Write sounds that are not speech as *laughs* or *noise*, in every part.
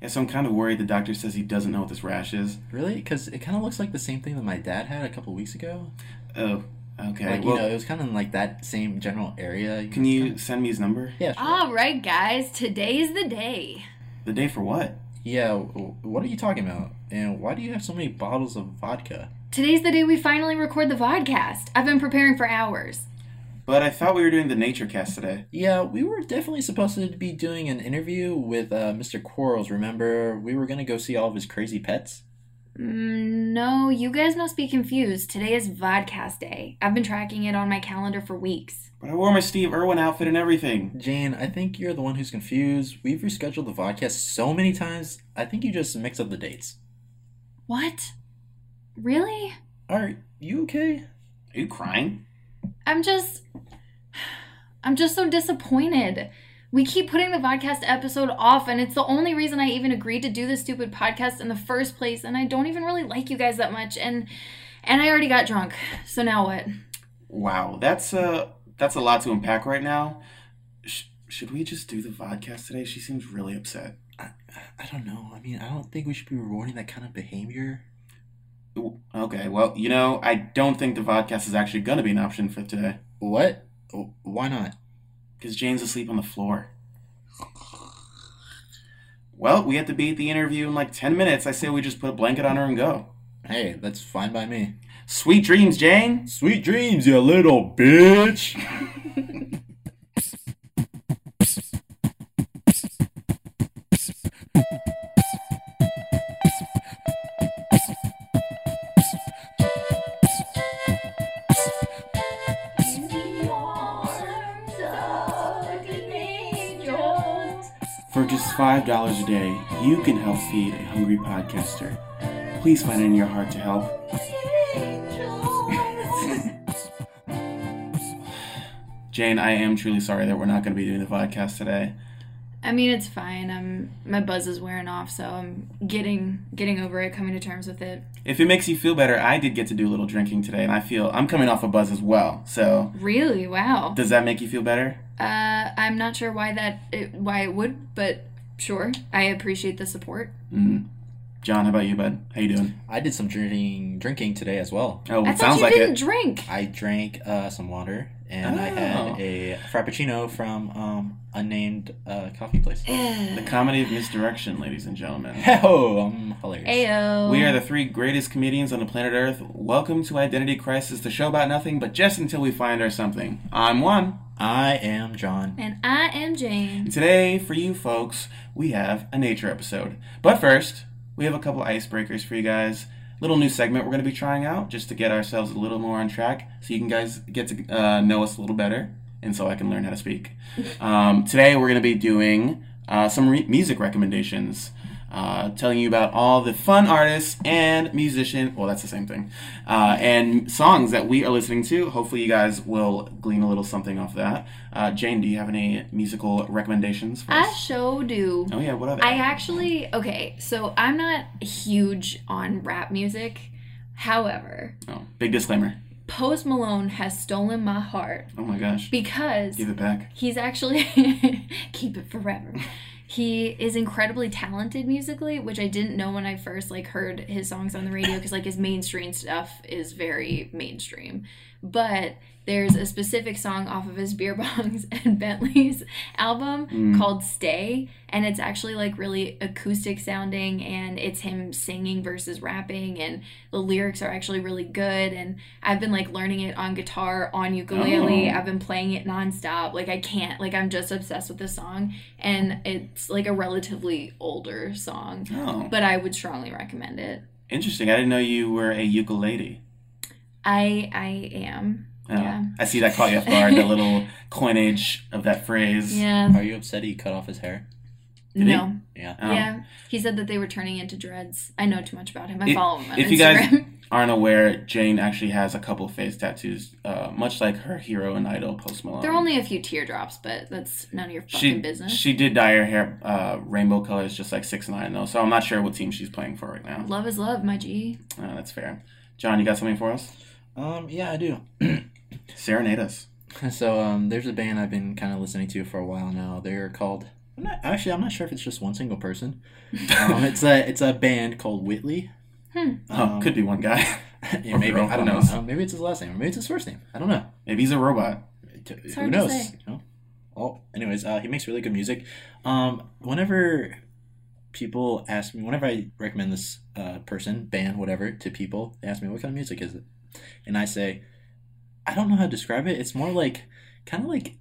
Yeah, so I'm kind of worried the doctor says he doesn't know what this rash is. Really? Because it kind of looks like the same thing that my dad had a couple weeks ago. Oh, okay. Like well, you know, it was kind of like that same general area. can you send me his number? Yeah. Sure. All right, guys, today's the day. The day for what? Yeah. What are you talking about? And why do you have so many bottles of vodka? Today's the day we finally record the vodcast. I've been preparing for hours. But I thought we were doing the nature cast today. Yeah, we were definitely supposed to be doing an interview with uh, Mr. Quarles. Remember, we were gonna go see all of his crazy pets. Mm, no, you guys must be confused. Today is vodcast day. I've been tracking it on my calendar for weeks. But I wore my Steve Irwin outfit and everything. Jane, I think you're the one who's confused. We've rescheduled the vodcast so many times. I think you just mix up the dates. What? Really? Are you okay? Are you crying? I'm just. I'm just so disappointed. We keep putting the podcast episode off, and it's the only reason I even agreed to do this stupid podcast in the first place. And I don't even really like you guys that much, and and I already got drunk. So now what? Wow, that's a that's a lot to unpack right now. Sh- should we just do the podcast today? She seems really upset. I, I don't know. I mean, I don't think we should be rewarding that kind of behavior. Ooh, Okay, well, you know, I don't think the vodcast is actually going to be an option for today. What? Oh, Why not? Because Jane's asleep on the floor. Well, we have to be at the interview in like 10 minutes. I say we just put a blanket on her and go. Hey, that's fine by me. Sweet dreams, Jane! Sweet dreams, you little bitch. *laughs* $5 a day, you can help feed a hungry podcaster. Please find it in your heart to help. *laughs* Jane, I am truly sorry that we're not going to be doing the podcast today. I mean, it's fine. I'm my buzz is wearing off, so I'm getting getting over it, coming to terms with it. If it makes you feel better, I did get to do a little drinking today, and I feel I'm coming off a buzz as well. So, Really? Wow. does that make you feel better? Uh, I'm not sure why that it, why it would, but sure. I appreciate the support. Mm. John, how about you, bud? How you doing? I did some drinking drinking today as well. Oh, I it thought sounds you like didn't it. drink. I drank uh, some water and I Oh. had a frappuccino from um, unnamed uh, coffee place. The comedy of misdirection, ladies and gentlemen. *laughs* Oh, I'm hilarious. Ayo. We are the three greatest comedians on the planet Earth. Welcome to Identity Crisis, the show about nothing, but just until we find our something. I'm one. I am John. and I am Jane. And today, for you folks, we have a nature episode. But first, we have a couple icebreakers for you guys. Little new segment we're going to be trying out just to get ourselves a little more on track so you can guys get to uh, know us a little better and so I can learn how to speak. *laughs* Um, today, we're going to be doing uh, some re- music recommendations. Uh, telling you about all the fun artists and musician well that's the same thing uh, and songs that we are listening to hopefully you guys will glean a little something off that uh, jane do you have any musical recommendations for I us show do. Oh yeah, what they? I actually okay, so I'm not huge on rap music. However, oh, big disclaimer. Post Malone has stolen my heart Oh my gosh. because Give it back. he's actually *laughs* keep it forever. He is incredibly talented musically, which I didn't know when I first like heard his songs on the radio because like his mainstream stuff is very mainstream. But there's a specific song off of his Beer Bongs *laughs* and Bentleys album Mm. called Stay and it's actually like really acoustic sounding and it's him singing versus rapping and the lyrics are actually really good and I've been like learning it on guitar, on ukulele. Oh. I've been playing it nonstop. Like I can't, like I'm just obsessed with this song, and it's like a relatively older song, Oh, but I would strongly recommend it. interesting. I didn't know you were a ukulele. I I am. Yeah. I see that caught you off guard. the little *laughs* coinage of that phrase. Yeah. Are you upset he cut off his hair? Did he? no. Yeah. Oh. Yeah. He said that they were turning into dreads. I know too much about him. I If- follow him on if Instagram. you guys- *laughs* Aren't aware, Jane actually has a couple face tattoos, uh, much like her hero and idol, Post Malone. there are only a few teardrops, but that's none of your fucking she, business. She did dye her hair uh, rainbow colors, just like six nine though. So I'm not sure what team she's playing for right now. love is love, my G. Uh, that's fair. John, you got something for us? Um. Yeah, I do. *clears throat* Serenade us. *laughs* So um, there's a band I've been kind of listening to for a while now. They're called I'm not, actually, I'm not sure if it's just one single person. *laughs* Um, it's a it's a band called Whitley. Hmm. Oh, Um, could be one guy. *laughs* yeah, or maybe girl, I don't who know. Uh, maybe it's his last name, or maybe it's his first name. I don't know. Maybe he's a robot. T- It's Who hard to knows? say. You know? Well, anyways, uh, he makes really good music. Um, whenever people ask me, whenever I recommend this uh, person, band, whatever, to people, they ask me what kind of music is it, and I say, I don't know how to describe it. It's more like kind of like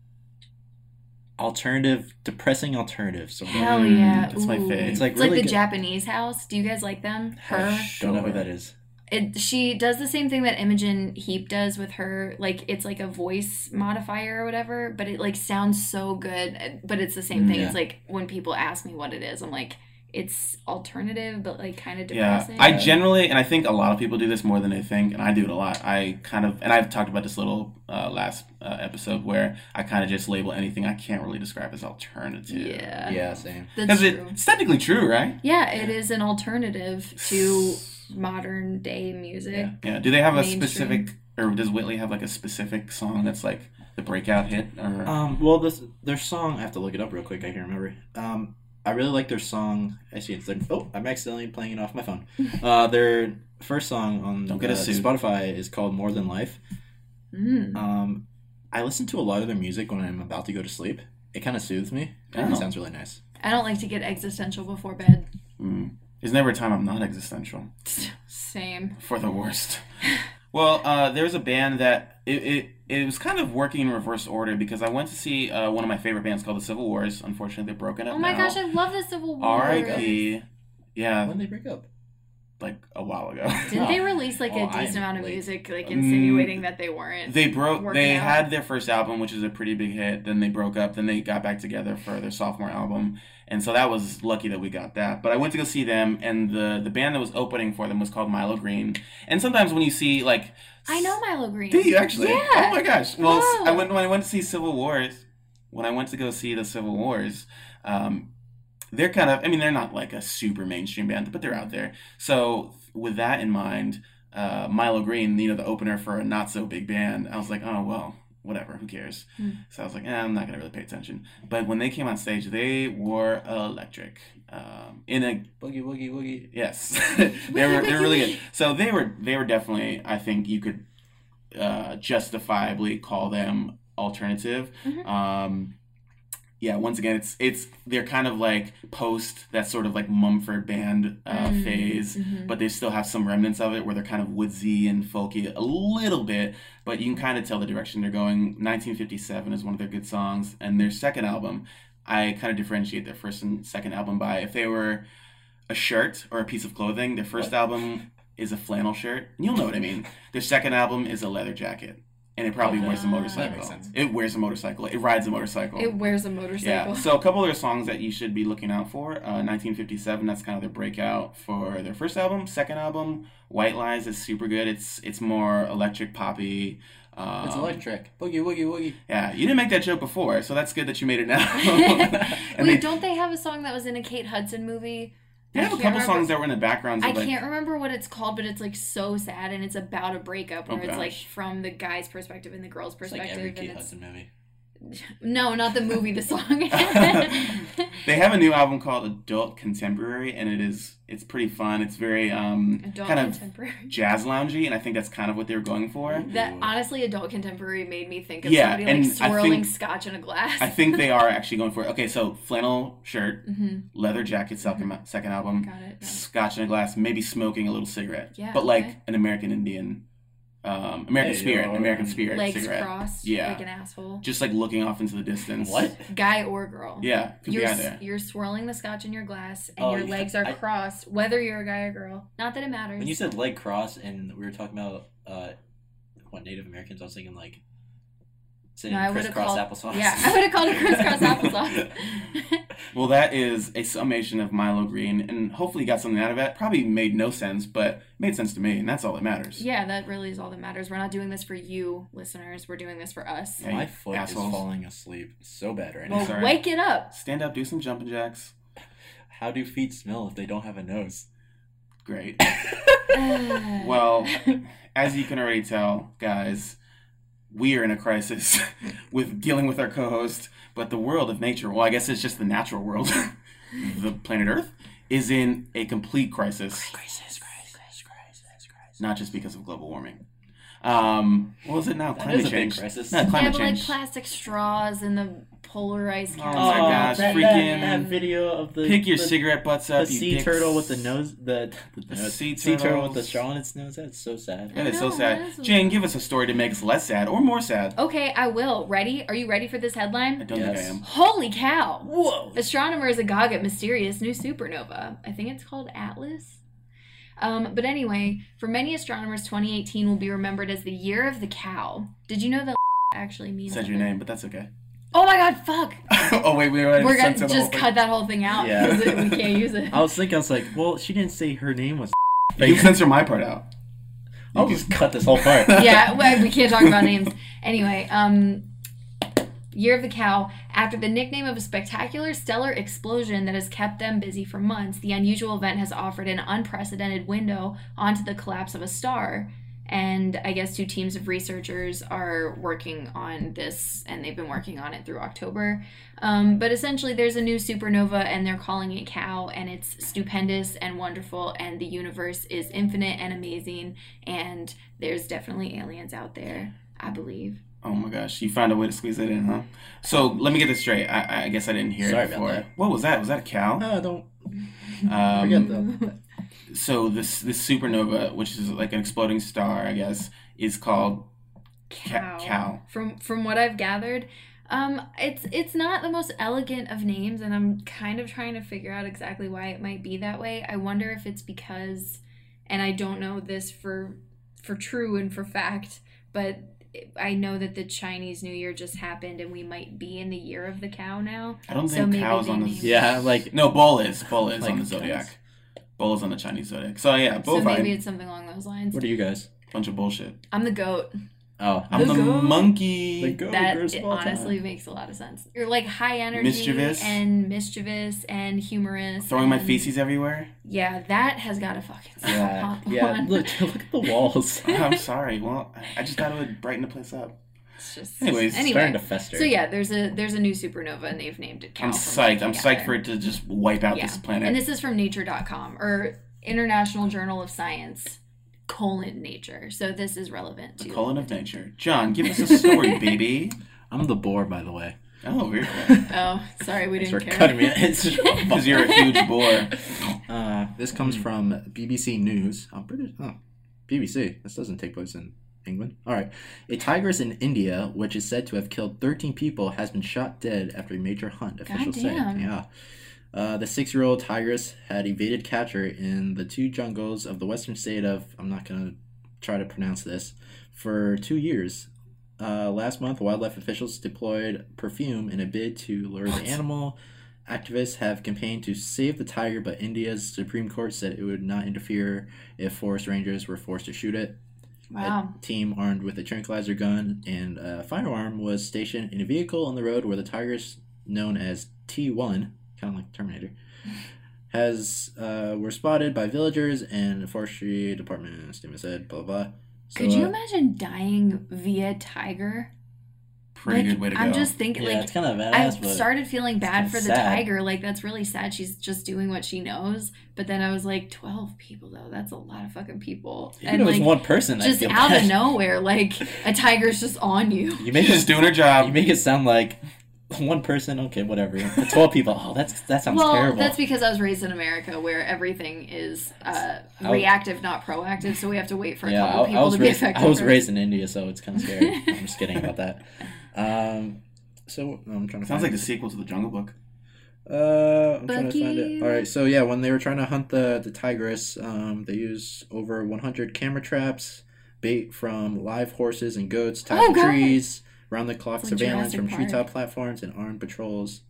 alternative, depressing alternative. So Hell Mm, yeah. that's my favorite. It's like It's really like the good. Japanese house. Do you guys like them? Her. don't know who that is. It, she does the same thing that Imogen Heap does with her like it's like a voice modifier or whatever, but it like sounds so good. But it's the same thing. Yeah. It's like when people ask me what it is, I'm like, it's alternative, but like kind of depressing. Yeah. I generally, and I think a lot of people do this more than they think, and I do it a lot. I kind of, and I've talked about this little uh, last uh, episode where I kind of just label anything I can't really describe as alternative. yeah, Yeah, same. that's because true. it's technically true, right? yeah, it is an alternative to modern day music. Yeah. Yeah. Do they have a specific, or does Whitley have like a specific song that's like the breakout hit? Or Um, well, this their song. I have to look it up real quick. I can't remember. Um, I really like their song. I see it's like oh, I'm accidentally playing it off my phone. Uh, their first song on Don't get uh. Spotify is called More Than Life. Mm. Um, I listen to a lot of their music when I'm about to go to sleep. It kind of soothes me. and Oh. It sounds really nice. I don't like to get existential before bed. Mm. There's never a time I'm not existential. *laughs* Same. For the worst. *laughs* Well, uh, there's a band that it, it it was kind of working in reverse order because I went to see uh, one of my favorite bands called the Civil Wars. Unfortunately, they're broken up Oh my now. gosh, I love the Civil War. R.I.P. Yeah, When they break up, like a while ago. Didn't they *laughs* release like Oh, a I decent am amount of late. music, like Mm, insinuating that they weren't? they broke. They out. had their first album, which is a pretty big hit. Then they broke up. Then they got back together for their sophomore album, and so that was lucky that we got that. But I went to go see them, and the the band that was opening for them was called Milo Greene. And sometimes when you see like, I know Milo Greene. Do you actually? Yeah. Oh my gosh. Well, s- I went when I went to see Civil Wars. When I went to go see the Civil Wars, um, they're kind of. I mean, they're not like a super mainstream band, but they're out there. So with that in mind, uh, Milo Greene, you know, the opener for a not so big band, I was like, oh well, whatever, who cares? Hmm. So I was like, eh, I'm not gonna really pay attention. But when they came on stage, they were electric. Um, in a boogie woogie woogie. Yes, *laughs* they were they were really good. So they were they were definitely I think you could uh, justifiably call them alternative. Mhm. Um, yeah, once again, it's it's they're kind of like post that sort of like Mumford band uh, Mm, phase, mhm. but they still have some remnants of it where they're kind of woodsy and folky a little bit, but you can kind of tell the direction they're going. 1957 is one of their good songs, and their second album, I kind of differentiate their first and second album by if they were a shirt or a piece of clothing. Their first What? album is a flannel shirt. and You'll know what I mean. *laughs* Their second album is a leather jacket, and it probably wears a Ah. motorcycle. That makes sense. It wears a motorcycle. It rides a motorcycle. It wears a motorcycle. yeah. motorcycle. So a couple of their songs that you should be looking out for. Uh, 1957. That's kind of their breakout for their first album. Second album, White Lies, is super good. It's it's more electric poppy. Um, It's electric. Boogie woogie woogie. Yeah, you didn't make that joke before, so that's good that you made it now. *laughs* Wait, they, don't they have a song that was in a Kate Hudson movie? they have a couple remember- songs that were in the background. I like, can't remember what it's called, but it's like so sad, and it's about a breakup, where Oh, it's like from the guy's perspective and the girl's It's like perspective. every Kate Hudson movie. No, not the movie, the song. *laughs* *laughs* They have a new album called Adult Contemporary, and it is it's pretty fun. It's very um Adult kind of jazz loungy, and I think that's kind of what they were going for. That honestly, adult contemporary made me think of Yeah, somebody like swirling think- scotch in a glass. I think they are actually going for it. Okay, so flannel shirt, hmm leather jacket, second second album, Got it. scotch in a glass, maybe smoking a little cigarette. Yeah, but like okay. an American Indian, um, American Hey, Spirit, yo, American um, Spirit Legs cigarette. crossed, Yeah. like an asshole. Just like looking off into the distance. What? Guy or girl. Yeah, could You're, be either. you're swirling the scotch in your glass, and Oh, your yeah, legs are I- crossed, whether you're a guy or girl. Not that it matters. When you said leg cross and we were talking about uh, what Native Americans, I was thinking like sitting No, I would've crisscross called- applesauce. yeah, I would have called it crisscross applesauce. *laughs* *laughs* Well, that is a summation of Milo Greene, and hopefully you got something out of it. Probably made no sense, but made sense to me, and that's all that matters. yeah, that really is all that matters. We're not doing this for you, listeners. We're doing this for us. Yeah, My you foot assholes. is falling asleep so bad right Well, now. sorry. wake it up. Stand up, do some jumping jacks. How do feet smell if they don't have a nose? Great. *laughs* Well, as you can already tell, guys, we are in a crisis *laughs* with dealing with our co-host, but the world of nature, well, I guess it's just the natural world, *laughs* the planet Earth, is in a complete crisis. Crisis, crisis, crisis, crisis. Not just because of global warming. Um, what was it now? That Climate is a big change. crisis. No, Yeah, climate but like plastic straws and the polarized ice Oh my gosh, that, freaking- that, that video of the Pick your the, cigarette butts the up. you sea dicks. turtle with the nose, the, the, The nose- sea sea turtle with the turtles. straw in its nose. That's so sad. That is I so sad. that is- Jane, give us a story to make us less sad or more sad. Okay, I will. Ready? Are you ready for this I headline? don't think I Yes. am. Holy cow! Whoa! Astronomers agog at mysterious new supernova. I think it's called Atlas. Um, but anyway, for many astronomers, 2018 will be remembered as the year of the cow. Did you know that *laughs* actually means Said your name, but that's okay. Oh my god, fuck! *laughs* oh wait, we already We're gonna censored the just whole thing. cut that whole thing out Yeah. it- *laughs* we can't use it. I was thinking, I was like, well, she didn't say her name was. You can censor my part out. I'll just cut this whole part. yeah, we can't talk about names. Anyway, um, Year of the Cow. After the nickname of a spectacular stellar explosion that has kept them busy for months, the unusual event has offered an unprecedented window onto the collapse of a star. And I guess two teams of researchers are working on this, and they've been working on it through October. Um, but essentially, there's a new supernova, and they're calling it Cow, and it's stupendous and wonderful, and the universe is infinite and amazing, and there's definitely aliens out there, I believe. Oh my gosh, you found a way to squeeze it in, huh? So let me get this straight. I, I guess I didn't hear Sorry it about before. that. What was that? Was that a cow? No, don't Um, forget though. so this this supernova, which is like an exploding star, I guess, is called Ca- cow. From from what I've gathered, um, it's it's not the most elegant of names, and I'm kind of trying to figure out exactly why it might be that way. I wonder if it's because, and I don't know this for for true and for fact, but I know that the Chinese New Year just happened, and we might be in the year of the cow now. I don't So think maybe cows they on the named- Yeah, like no bull is bull is Like on the cows? zodiac. Bull is on the Chinese zodiac. So yeah, bull. So bovine. maybe it's something along those lines. what are you guys? bunch of bullshit. I'm the goat. Oh, I'm The the, goat. monkey. The goat. that girls it of all time. honestly makes a lot of sense. You're like high energy Mischievous. and mischievous and humorous. Throwing my feces everywhere. Yeah, that has got to fucking yeah, *laughs* stop. *laughs* yeah. Look, *laughs* look at the walls. I'm sorry. Well, I just thought it would brighten the place up. It's just Anyways, It's starting to anyway. fester. So yeah, there's a there's a new supernova and they've named it. Cow I'm psyched. I'm psyched for it to just wipe out Yeah. this planet. And this is from Nature.com or International Journal of Science colon Nature. So this is relevant the colon of nature. John, give us a story, *laughs* baby. I'm the boar, by the way. Oh, very cool. Oh, sorry, we didn't for care. cutting me. *laughs* It's *laughs* Because you're a huge bore. Uh, this comes from BBC News. Oh, British. Oh, BBC. This doesn't take place in England. All right. A tigress in India, which is said to have killed 13 people, has been shot dead after a major hunt. Officials say. Goddamn. Yeah. Uh, the six-year-old tigress had evaded capture in the two jungles of the western state of I'm not gonna try to pronounce this for two years. Uh, last month, wildlife officials deployed perfume in a bid to lure the animal. Activists have campaigned to save the tiger, but India's Supreme Court said it would not interfere if forest rangers were forced to shoot it. Wow. A team armed with a tranquilizer gun and a firearm was stationed in a vehicle on the road where the tigers, known as T1, kind of like Terminator, has uh, were spotted by villagers and the forestry department. Statement said, blah blah. blah. So, Could you uh, imagine dying via tiger? Pretty Like, good way to go. I'm just thinking, Yeah, like, it's kind of I badass, but started feeling bad for the sad. tiger. Like, that's really sad. She's just doing what she knows. But then I was like, 12 people, though. That's a lot of fucking people. even if it was like, one person, just out bad. of nowhere, like, a tiger's just on you. You make She's it just doing her job. you make it sound like *laughs* one person. Okay, whatever. But Twelve people. Oh, that's that sounds well, terrible. that's because I was raised in America where everything is uh, I was- reactive, not proactive. So we have to wait for a yeah, couple I, people I was to be raised. affected. I was first. raised in India, so it's kind of scary. *laughs* I'm just kidding about that. Um, so I'm trying to. Sounds find like the sequel to the Jungle Book. Uh, I'm trying to find it. All right, so yeah, when they were trying to hunt the the tigress, um, they used over 100 camera traps, bait from live horses and goats tied Oh, to God. trees, round the clock It's like surveillance from Jurassic treetop platforms, and armed patrols.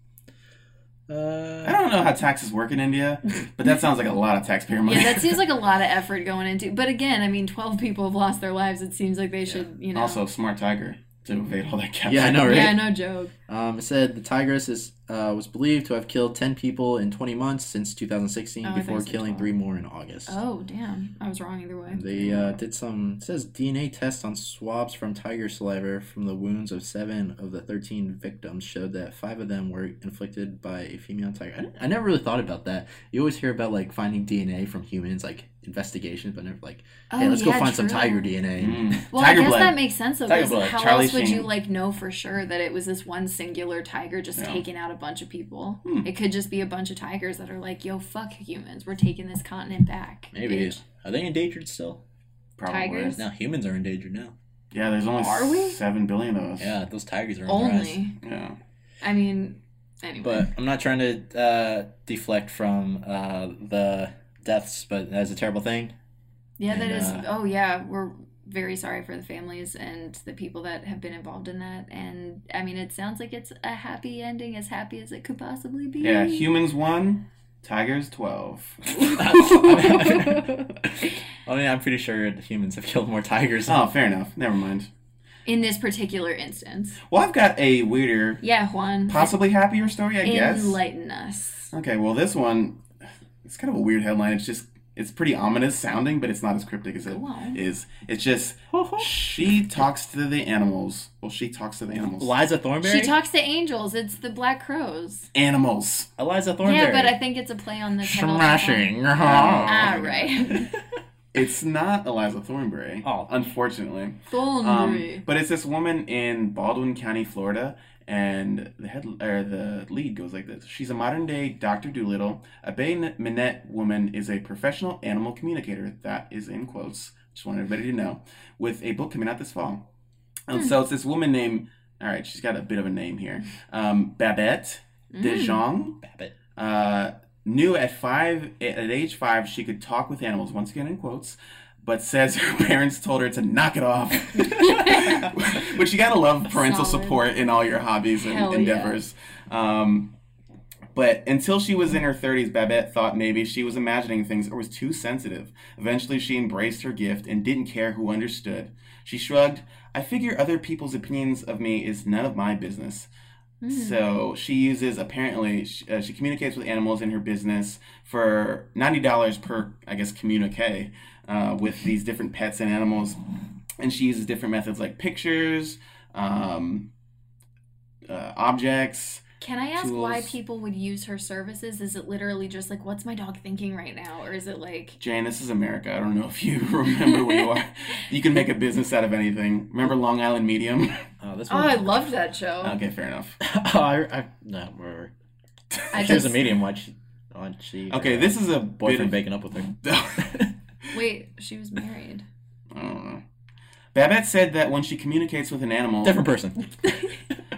I Uh, don't know how taxes work in India, but that sounds like a lot of taxpayer money. Yeah, that seems like a lot of *laughs* effort going into. But again, I mean, 12 people have lost their lives. It seems like they should, you know. also smart tiger to evade all that capture. Yeah, I know, right? Yeah, no joke. Um, it said the tigress is uh, was believed to have killed 10 people in 20 months since 2016 Oh, before thought you said killing 12. three more in August. Oh damn! I was wrong either way. They uh, did some, it says DNA tests on swabs from tiger saliva from the wounds of seven of the 13 victims showed that five of them were inflicted by a female tiger. I, I never really thought about that. You always hear about like finding DNA from humans, like investigations, but never like, hey, Oh, let's go yeah, find some tiger DNA. Mm. *laughs* Well, Tiger I guess blood. that makes sense though. Tiger 'cause blood. How Charlie else would you like know for sure that it was this one singular tiger just Yeah. taking out a bunch of people? Hmm. It could just be a bunch of tigers that are like, "Yo, fuck humans, we're taking this continent back." Maybe. bitch." Are they endangered still? Probably. Tigers? Now humans are endangered now. Yeah, there's only Are we? seven billion of us. Yeah, those tigers are on. Only. Yeah. I mean, anyway. But I'm not trying to uh, deflect from uh, the deaths, but that's a terrible thing. yeah, that and, is. uh, oh yeah, we're very sorry for the families and the people that have been involved in that. And I mean, it sounds like it's a happy ending, as happy as it could possibly be. Yeah, humans one, tigers twelve. *laughs* *laughs* I mean, I'm pretty sure humans have killed more tigers. Oh, fair enough. Never mind. In this particular instance. Well, I've got a weirder, Yeah, Juan. possibly happier story, I guess. Enlighten us. Okay, well, this one, it's kind of a weird headline. It's just, it's pretty ominous sounding, but it's not as cryptic as it Go on. is. It's just, she talks to the animals. Well, she talks to the animals. Eliza Thornberry. She talks to angels. It's the Black Crowes. Animals. Eliza Thornberry. Yeah, but I think it's a play on the title. of the Smashing. song. *laughs* Ah, right. *laughs* It's not Eliza Thornberry. Oh. Unfortunately. Um, Thornberry. but it's this woman in Baldwin County, Florida, and the head or the lead goes like this: She's a modern day Doctor Doolittle. A Bay Minette woman is a professional animal communicator. That is in quotes. Just want everybody to know. With a book coming out this fall, and so it's this woman named. All right, she's got a bit of a name here. Um, Babette Mm. DeJong. Babbitt. Uh, knew at five at age five she could talk with animals once again in quotes but says her *laughs* parents told her to knock it off. *laughs* Which you gotta love parental Solid. support in all your hobbies and Hell yeah. endeavors. Um, but until she was in her 30s babette thought maybe she was imagining things or was too sensitive. Eventually she embraced her gift and didn't care who understood. She shrugged i figure other people's opinions of me is none of my business Mm. so she uses apparently she, uh, she communicates with animals in her business for ninety dollars per I guess communique uh, with these different pets and animals, and she uses different methods like pictures, um, uh, objects. Can I ask why people would use her services? Is it literally just like, what's my dog thinking right now? Or is it like, Jane, this is America. I don't know if you *laughs* remember where you are. You can make a business out of anything. Remember Long Island Medium? *laughs* Oh, this oh, one. I loved that show. okay, fair enough. *laughs* oh, I, I, no, whatever. I She was a medium. Why'd she? Why'd she? Okay, her, this is a uh, boyfriend bit baking up with her. wait, she was married. I don't know. Babette said that when she communicates with an animal, Different person.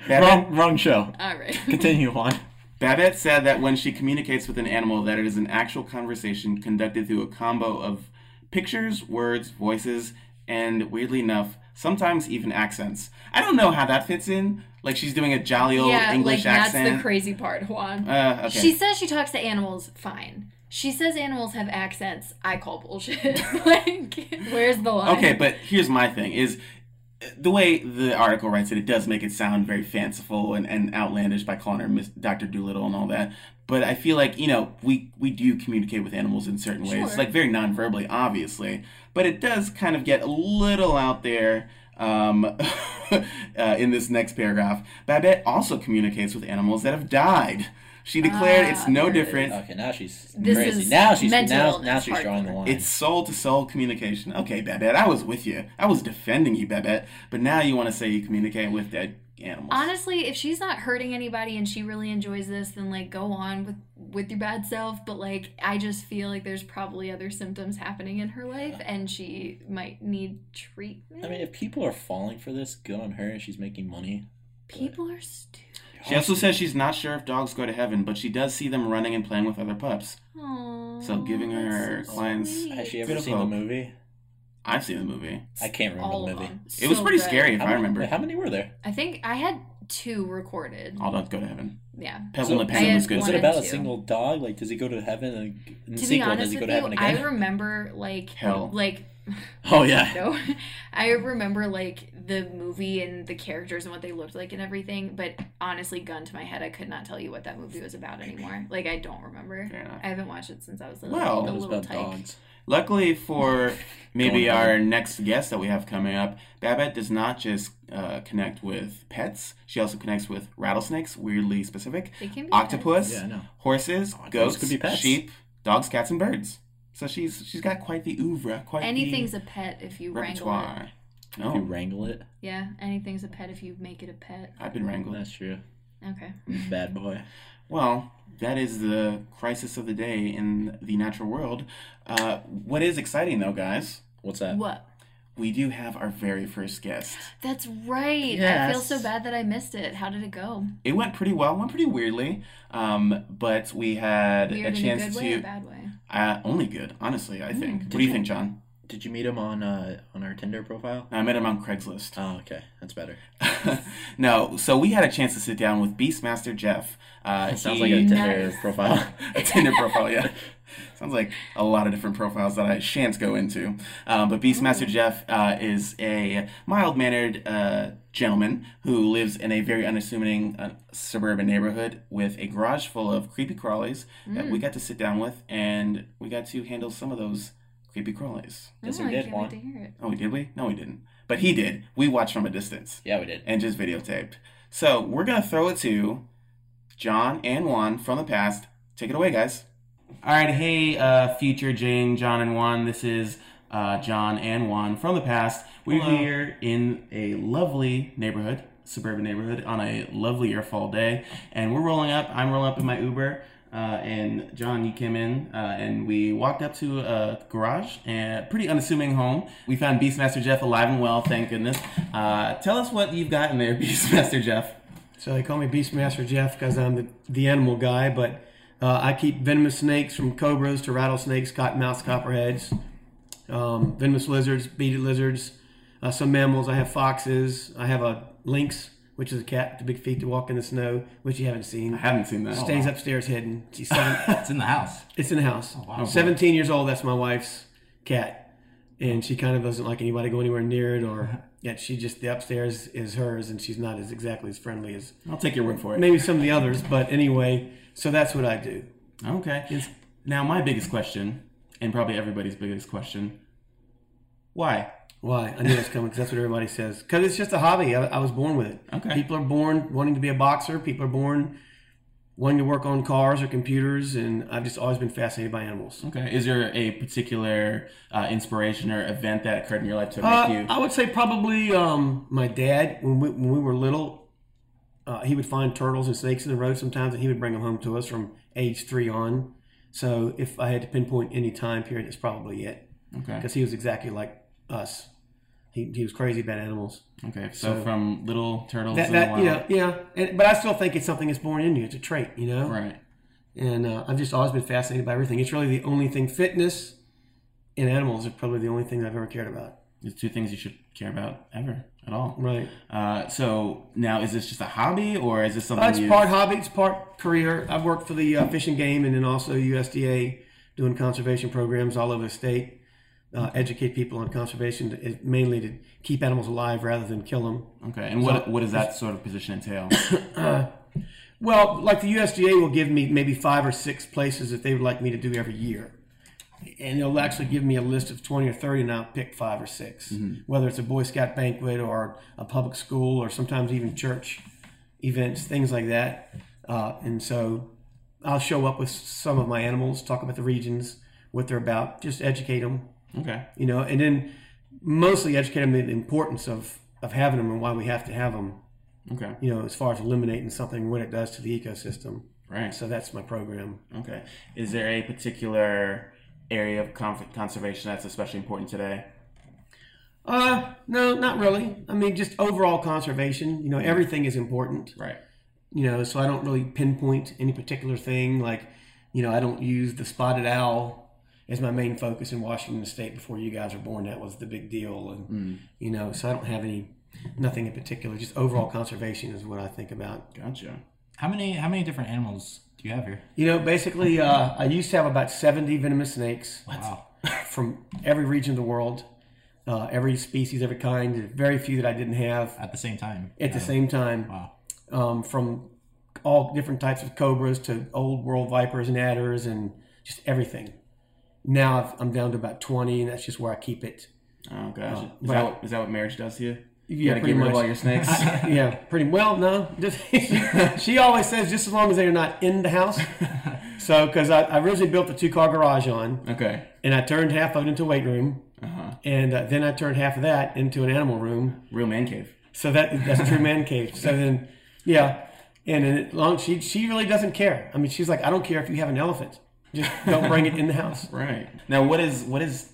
Babette, wrong, wrong show. All right. *laughs* Continue on. Babette said that when she communicates with an animal, that it is an actual conversation conducted through a combo of pictures, words, voices, and weirdly enough, sometimes even accents. I don't know how that fits in. Like she's doing a jolly old yeah, English like accent. that's the crazy part, Juan. uh, okay. She says she talks to animals. Fine. She says animals have accents. I call bullshit. *laughs* like, where's the line? Okay, but here's my thing: is the way the article writes it, it does make it sound very fanciful and, and outlandish by calling her Miss Doctor Doolittle and all that. But I feel like you know we we do communicate with animals in certain ways, Sure. like very non-verbally, obviously. But it does kind of get a little out there. Um, *laughs* uh, in this next paragraph, Babette also communicates with animals that have died. She declared it's Ah, no different. Okay, now she's This crazy. is now she's mental now, now she's drawing the line. It's soul to soul communication. Okay, Babette, I was with you. I was defending you, Babette. But now you want to say you communicate with dead animals. Honestly, if she's not hurting anybody and she really enjoys this, then like go on with with your bad self. But like, I just feel like there's probably other symptoms happening in her life, and she might need treatment. I mean, if people are falling for this, good on her. She's making money. people are stupid. She also says she's not sure if dogs go to heaven, but she does see them running and playing with other pups. Aww, So giving her so clients- sweet. Has she ever of seen the movie? I've seen the movie. I can't remember all the movie. them. It was So pretty good. scary if How I many- remember. how many were there? I think I had two recorded. All dogs go to heaven. Yeah. Pebble So- and the I Penguin was good. Is it about a single dog? Like, does he go to heaven? And in the to be sequel, honest does he with go to you, heaven I remember like Hell. like *laughs* Oh yeah. No, *laughs* I remember like the movie and the characters and what they looked like and everything. But honestly, gun to my head, I could not tell you what that movie was about anymore. Like I don't remember. Fair enough. I haven't watched it since I was little. Well, a It was little about tyke. dogs. Luckily for *laughs* maybe our next guest that we have coming up, Babette does not just uh, connect with pets. She also connects with rattlesnakes, weirdly specific, They can be octopus, Yeah, I know. horses, Octopus goats, could be pets. sheep, dogs, cats, and birds. So she's she's got quite the oeuvre, quite Anything's a pet if you the wrangle it. repertoire. If you wrangle it, Yeah, anything's a pet if you make it a pet. I've been wrangled. that's true. Okay. Bad boy. Well, that is the crisis of the day in the natural world. Uh, what is exciting though, guys? What's that? What? We do have our very first guest. That's right. I feel so bad that I missed it. How did it go? It went pretty well, went pretty weirdly, um, but we had Weird a in a chance good way or to. bad way? Uh, only good, honestly. I think. Mm. what do you you- think, John? Did you meet him on uh on our Tinder profile? I met him on Craigslist. Oh, okay, that's better. *laughs* no, so we had a chance to sit down with Beastmaster Jeff. Uh, It sounds he- like a Tinder Nice. profile. *laughs* a Tinder profile, yeah. *laughs* Sounds like a lot of different profiles that I shan't go into. Um, but Beastmaster Jeff uh, is a mild mannered uh, gentleman who lives in a very unassuming uh, suburban neighborhood with a garage full of creepy crawlies that we got to sit down with and we got to handle some of those creepy crawlies. Yes, oh, we I did, can't Juan. wait to hear it. Oh, did we? No, we didn't. But he did. We watched from a distance Yeah, we did. and just videotaped. So we're gonna throw it to John and Juan from the past. Take it away, guys. All right, hey, uh, future Jane, John, and Juan. This is uh, John and Juan from the past. We're Hello. here in a lovely neighborhood, suburban neighborhood, on a lovely air fall day, and we're rolling up. I'm rolling up in my Uber. Uh, and John, you came in, uh, and we walked up to a garage, and pretty unassuming home. We found Beastmaster Jeff alive and well, thank goodness. Uh, tell us what you've got in there, *laughs* Beastmaster Jeff. So they call me Beastmaster Jeff because I'm the, the animal guy, but uh, I keep venomous snakes from cobras to rattlesnakes, cottonmouths, copperheads, um, venomous lizards, beaded lizards, uh, some mammals. I have foxes. I have a lynx, which is a cat with the big feet to walk in the snow, which you haven't seen. I haven't seen that. Stays oh, upstairs hidden. She's *laughs* seven, It's in the house. it's in the house. Oh, wow. 17 years old. That's my wife's cat. And she kind of doesn't like anybody go anywhere near it, or *laughs* yet she just the upstairs is hers, and she's not as exactly as friendly as I'll take your word for it. maybe some of the others. But anyway, so that's what I do. Okay. Now, my biggest question, and probably everybody's biggest question, why? Why? I knew it was coming because that's what everybody says. Because it's just a hobby. I, I was born with it. Okay. People are born wanting to be a boxer. People are born wanting to work on cars or computers, and I've just always been fascinated by animals. Okay. Is there a particular uh, inspiration or event that occurred in your life to make Uh, you? I would say probably um, my dad when we, when we were little. Uh, he would find turtles and snakes in the road sometimes, and he would bring them home to us from age three on. So if I had to pinpoint any time period, it's probably it Okay. because he was exactly like us. He, he was crazy about animals. Okay. So, so- from little turtles That, that wild. you know, yeah. And, but I still think it's something that's born in you. It's a trait, you know. Right. And uh, I've just always been fascinated by everything. It's really the only thing. Fitness and animals are probably the only thing I've ever cared about. It's two things you should care about ever at all. Right. Uh, so now, is this just a hobby, or is this something Uh, it's part hobby. It's part career. I've worked for the uh, Fish and Game, and then also USDA doing conservation programs all over the state. Uh, educate people on conservation, to, mainly to keep animals alive rather than kill them. Okay. And what what does that sort of position entail? *coughs* Well, like the USDA will give me maybe five or six places that they would like me to do every year. And they'll actually give me a list of 20 or 30, and I'll pick five or 6 Whether it's a Boy Scout banquet or a public school or sometimes even church events, things like that. Uh, and so I'll show up with some of my animals, talk about the regions, what they're about, just educate them, Okay. you know, and then mostly educate them the importance of, of having them and why we have to have them, Okay. you know, as far as eliminating something, what it does to the ecosystem. Right. So that's my program. Okay. Is there a particular area of conservation that's especially important today? Uh, no, not really. I mean, just overall conservation. You know, everything is important. Right. You know, so I don't really pinpoint any particular thing. Like, you know, I don't use the spotted owl as my main focus in Washington State before you guys were born. That was the big deal, and you know, so I don't have any, nothing in particular. Just overall conservation is what I think about. Gotcha. How many how many different animals do you have here? You know, basically, uh, I used to have about seventy venomous snakes. Wow. *laughs* from every region of the world, uh, every species, every kind. Very few that I didn't have At the same time. at the same time. Wow. Um, from all different types of cobras to old world vipers and adders and just everything. Now I've, I'm down to about 20, and that's just where I keep it. Oh gosh, is, but- that what, is that what marriage does to you? You Yeah, gotta get rid of all your snakes. *laughs* yeah, pretty well. No, just *laughs* she always says just as long as they're not in the house. *laughs* So, because I, I originally built the two car garage on, okay. and I turned half of it into a weight room, Uh-huh. and uh, then I turned half of that into an animal room. Real man cave. So that that's true man cave. So then, yeah, and then long she she really doesn't care. I mean, she's like, I don't care if you have an elephant, *laughs* don't bring it in the house. Right. Now, what is what is?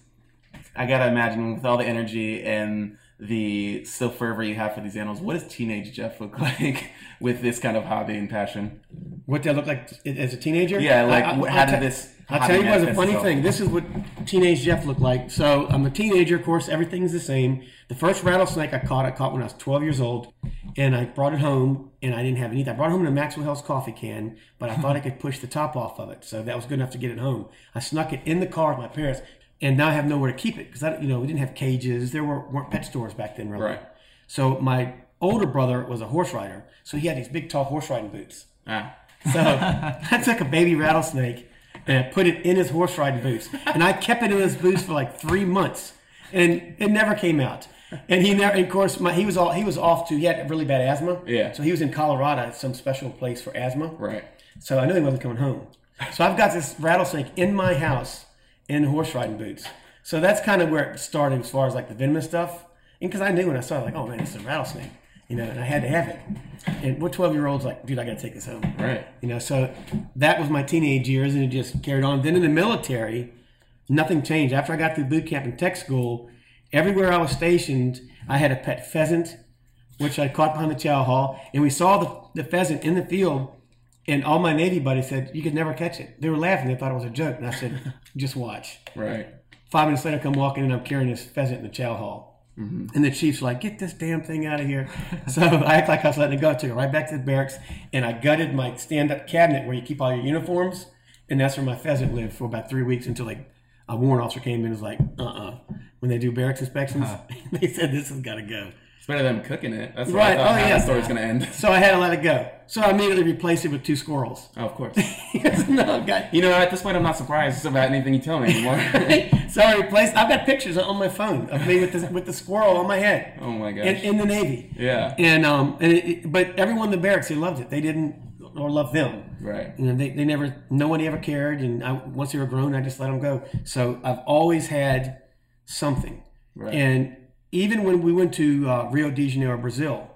I gotta imagine with all the energy and the still fervor you have for these animals, what does teenage Jeff look *laughs* like with this kind of hobby and passion? What did I look like as a teenager? Yeah, like I- I- wh- I'll how did this? I'll tell you what's a funny itself? thing. This is what teenage Jeff looked like. So I'm a teenager, of course. Everything's the same. The first rattlesnake I caught, I caught when I was 12 years old, and I brought it home, and I didn't have anything. I brought it home in a Maxwell House coffee can, but I thought I could push the top off of it, so that was good enough to get it home. I snuck it in the car with my parents, and now I have nowhere to keep it because I, you know, we didn't have cages. There were, weren't pet stores back then, really. Right. So my older brother was a horse rider, so he had these big, tall horse riding boots. Ah, So *laughs* I took a baby rattlesnake and I put it in his horse riding boots. And I kept it in his boots for like three months. And it never came out. And he never, and of course, my, he was all he was off to. He had really bad asthma. Yeah. So he was in Colorado, at some special place for asthma. right. So I knew he wasn't coming home. So I've got this rattlesnake in my house in horse riding boots. So that's kind of where it started as far as like the venomous stuff. And because I knew when I saw it, like, oh man, it's a rattlesnake, you know, and I had to have it. And we're 12 year olds like, dude, I got to take this home. Right. You know, so that was my teenage years, and it just carried on. Then in the military, nothing changed. After I got through boot camp and tech school, everywhere I was stationed, I had a pet pheasant, which I caught behind the chow hall, and we saw the, the pheasant in the field. And all my Navy buddies said, You could never catch it. They were laughing. They thought it was a joke. And I said, *laughs* Just watch. Right. Five minutes later, I come walking in, I'm carrying this pheasant in the chow hall. And the chief's like, get this damn thing out of here. *laughs* so I act like I was letting it go. I took it right back to the barracks and I gutted my stand up cabinet where you keep all your uniforms. And that's where my pheasant lived for about three weeks until like a warrant officer came in and was like, uh uh When they do barracks inspections, *laughs* they said, this has got to go. It's better than cooking it. That's Right. I thought Oh, how yeah. the story's gonna end. So I had to let it go. So I immediately replaced it with two squirrels. Oh, of course. *laughs* no, God. You know, at this point, I'm not surprised about anything you tell me anymore. *laughs* so I replaced. I've got pictures on my phone of me with the, with the squirrel on my head. oh my gosh. in, in the Navy. yeah. And um, and it, but everyone in the barracks they loved it. They didn't or loved them. Right. You know, they, they never nobody ever cared. And I, once they were grown, I just let them go. So I've always had something. Right. And even when we went to uh, Rio de Janeiro, Brazil,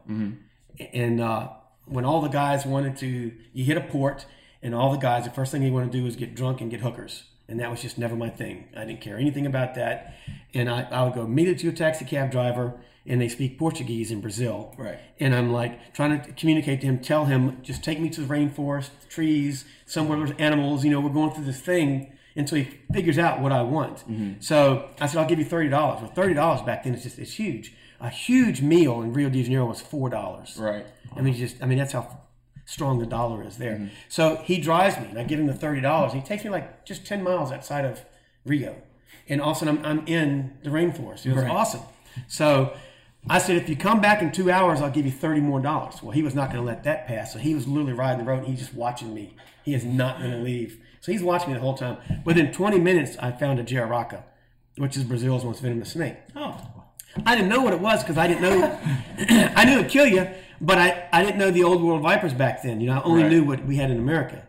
and uh, when all the guys wanted to, you hit a port, and all the guys, the first thing they want to do is get drunk and get hookers. And that was just never my thing. I didn't care anything about that. And I, I would go immediately to a taxi cab driver, and they speak Portuguese in Brazil. Right. And I'm like trying to communicate to him, tell him, just take me to the rainforest, trees, somewhere there's animals. You know, we're going through this thing until he figures out what I want. Mm-hmm. So I said, I'll give you thirty dollars. Well, thirty dollars back then is just it's huge. A huge meal in Rio de Janeiro was four dollars. Right. I mean, just I mean that's how strong the dollar is there. Mm-hmm. So he drives me, and I give him the thirty dollars. He takes me like just ten miles outside of Rio, and all of a sudden I'm, I'm in the rainforest. It was awesome. So I said, if you come back in two hours, I'll give you thirty more dollars. Well, he was not going to let that pass, so he was literally riding the road. And he's just watching me. He is not going to leave. So he's watching me the whole time. Within twenty minutes, I found a jararaca, which is Brazil's most venomous snake. Oh. I didn't know what it was because I didn't know. *clears throat* I knew it'd kill you, but I, I didn't know the old world vipers back then. You know, I only Right. knew what we had in America.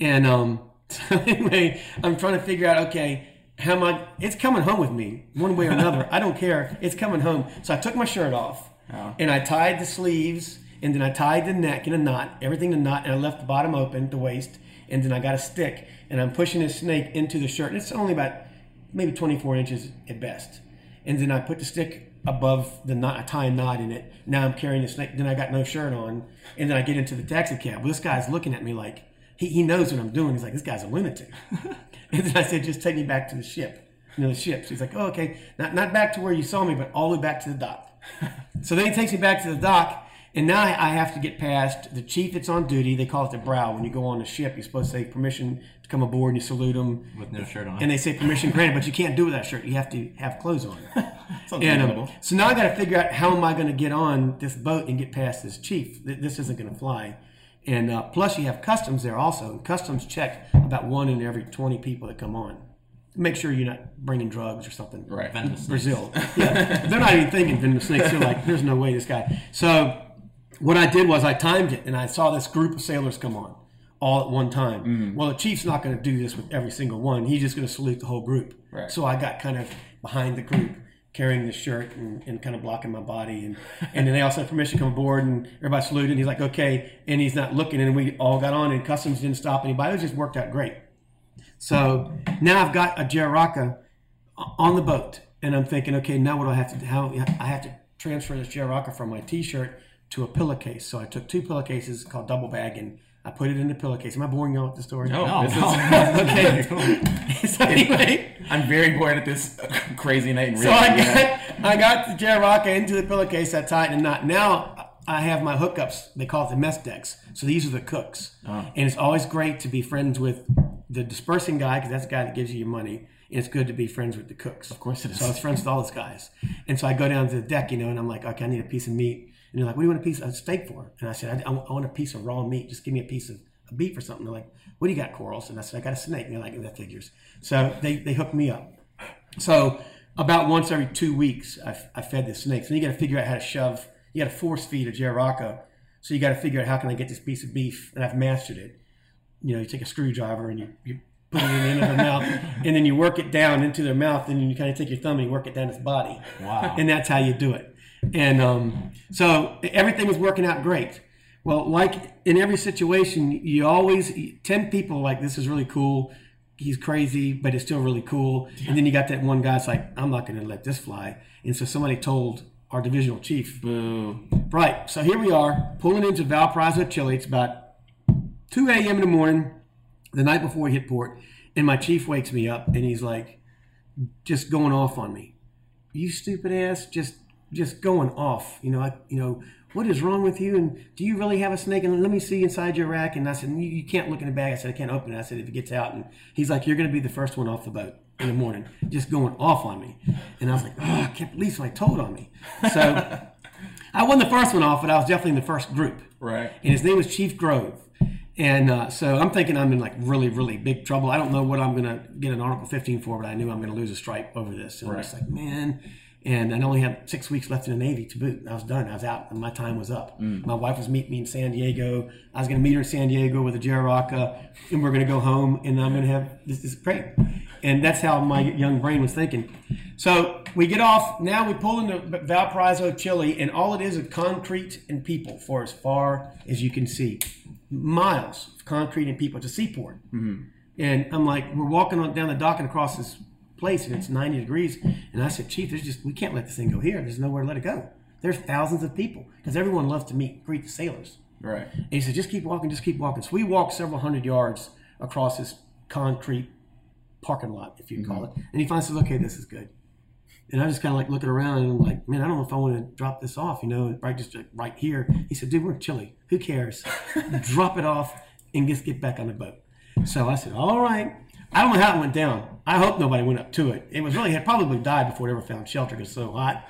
And um, *laughs* so anyway, I'm trying to figure out. Okay, how am I? It's coming home with me one way or another. *laughs* I don't care. It's coming home. So I took my shirt off and I tied the sleeves and then I tied the neck in a knot, everything in a knot, and I left the bottom open, the waist, and then I got a stick and I'm pushing this snake into the shirt. And it's only about maybe 24 inches at best. And then I put the stick above the knot, I tie a knot in it. Now I'm carrying the snake. Then I got no shirt on. And then I get into the taxi cab. Well, this guy's looking at me like, he, he knows what I'm doing. He's like, this guy's a lunatic. *laughs* and then I said, just take me back to the ship. You know, the ship. So he's like, oh, okay. Not, not back to where you saw me, but all the way back to the dock. *laughs* so then he takes me back to the dock. And now I have to get past the chief that's on duty. They call it the brow. When you go on the ship, you're supposed to say permission to come aboard and you salute them. with no shirt on. And they say permission granted, but you can't do it with that shirt. You have to have clothes on. *laughs* And um, so now I got to figure out how am I going to get on this boat and get past this chief. This isn't going to fly. And uh, plus, you have customs there also. Customs check about one in every 20 people that come on. Make sure you're not bringing drugs or something. Right. Venomous snakes. Brazil. Yeah, they're not even thinking venomous snakes. They're like, there's no way this guy. So what I did was I timed it, and I saw this group of sailors come on all at one time. Mm-hmm. Well, the chief's not going to do this with every single one. He's just going to salute the whole group. Right. So I got kind of behind the group, carrying the shirt and, and kind of blocking my body, and and then they also had permission to come aboard, and everybody saluted. And he's like, okay, and he's not looking, and we all got on, and customs didn't stop anybody. It just worked out great. So now I've got a Jararaca on the boat, and I'm thinking, okay, now what do I have to do? How I have to transfer this Jararaca from my T-shirt to a pillowcase. So I took two pillowcases called double bag, and I put it in the pillowcase. Am I boring y'all with the story? No, No, this is, *laughs* *laughs* okay. so anyway, I'm very bored at this crazy night in so I got I got the Jararaca into the pillowcase. I tied a knot. Now I have my hookups. They call it the mess decks. So these are the cooks, uh-huh. and it's always great to be friends with the disbursing guy because that's the guy that gives you your money. And it's good to be friends with the cooks. Of course it is. So I was friends with all those guys. And so I go down to the deck, you know, and I'm like, okay, I need a piece of meat. And they're like, what do you want a piece of steak for? And I said, I, I want a piece of raw meat. Just give me a piece of a beef or something. They're like, what do you got, Quarles? And I said, I got a snake. And they're like, that figures. So they, they hooked me up. So about once every two weeks, I, I fed the snakes. And you got to figure out how to shove. You got to force feed a jararaca. So you got to figure out how can I get this piece of beef, and I've mastered it. You know, you take a screwdriver and you, you put it in the end of their mouth, and then you work it down into their mouth, and you kind of take your thumb and you work it down its body. Wow. And that's how you do it. And um, so everything was working out great. Well, like in every situation, you always ten people like this is really cool. He's crazy, but it's still really cool. And then you got that one guy that's like, I'm not going to let this fly. And so somebody told our divisional chief, Boo. Right. So here we are pulling into Valparaiso, Chile. It's about 2 a.m. in the morning, the night before we hit port. And my chief wakes me up and he's like, just going off on me. You stupid ass, just just going off. You know, I, you know, what is wrong with you? And do you really have a snake? And let me see inside your rack. And I said, you, you can't look in the bag. I said, I can't open it. I said, if it gets out. And he's like, you're going to be the first one off the boat in the morning, just going off on me. And I was like, oh, I can't believe somebody told on me. So *laughs* I wasn't the first one off, but I was definitely in the first group Right. and his name was Chief Grove. And uh, so I'm thinking I'm in like really, really big trouble. I don't know what I'm going to get an Article 15 for, but I knew I'm going to lose a stripe over this. And I was Right. like, man. And I only had six weeks left in the Navy to boot. I was done. I was out, and my time was up. Mm. My wife was meeting me in San Diego. I was going to meet her in San Diego with a Jararaca, and we're going to go home, and I'm going to have this is great. And that's how my young brain was thinking. So we get off. Now we pull into Valparaiso, Chile, and all it is is concrete and people for as far as you can see. Miles of concrete and people. It's a seaport. Mm-hmm. And I'm like, we're walking on down the dock and across this place, and it's 90 degrees. And I said, Chief, there's just we can't let this thing go here. There's nowhere to let it go. There's thousands of people because everyone loves to meet, greet the sailors. Right. And he said, just keep walking, just keep walking. So we walked several hundred yards across this concrete parking lot, if you call mm-hmm. it. And he finally says, okay, this is good. And I just kind of like looking around and I'm like, man, I don't know if I want to drop this off, you know, right just like right here. He said, dude, we're in Chile. Who cares? *laughs* drop it off and just get back on the boat. So I said, all right. I don't know how it went down. I hope nobody went up to it. It was really had probably died before it ever found shelter because it's so hot.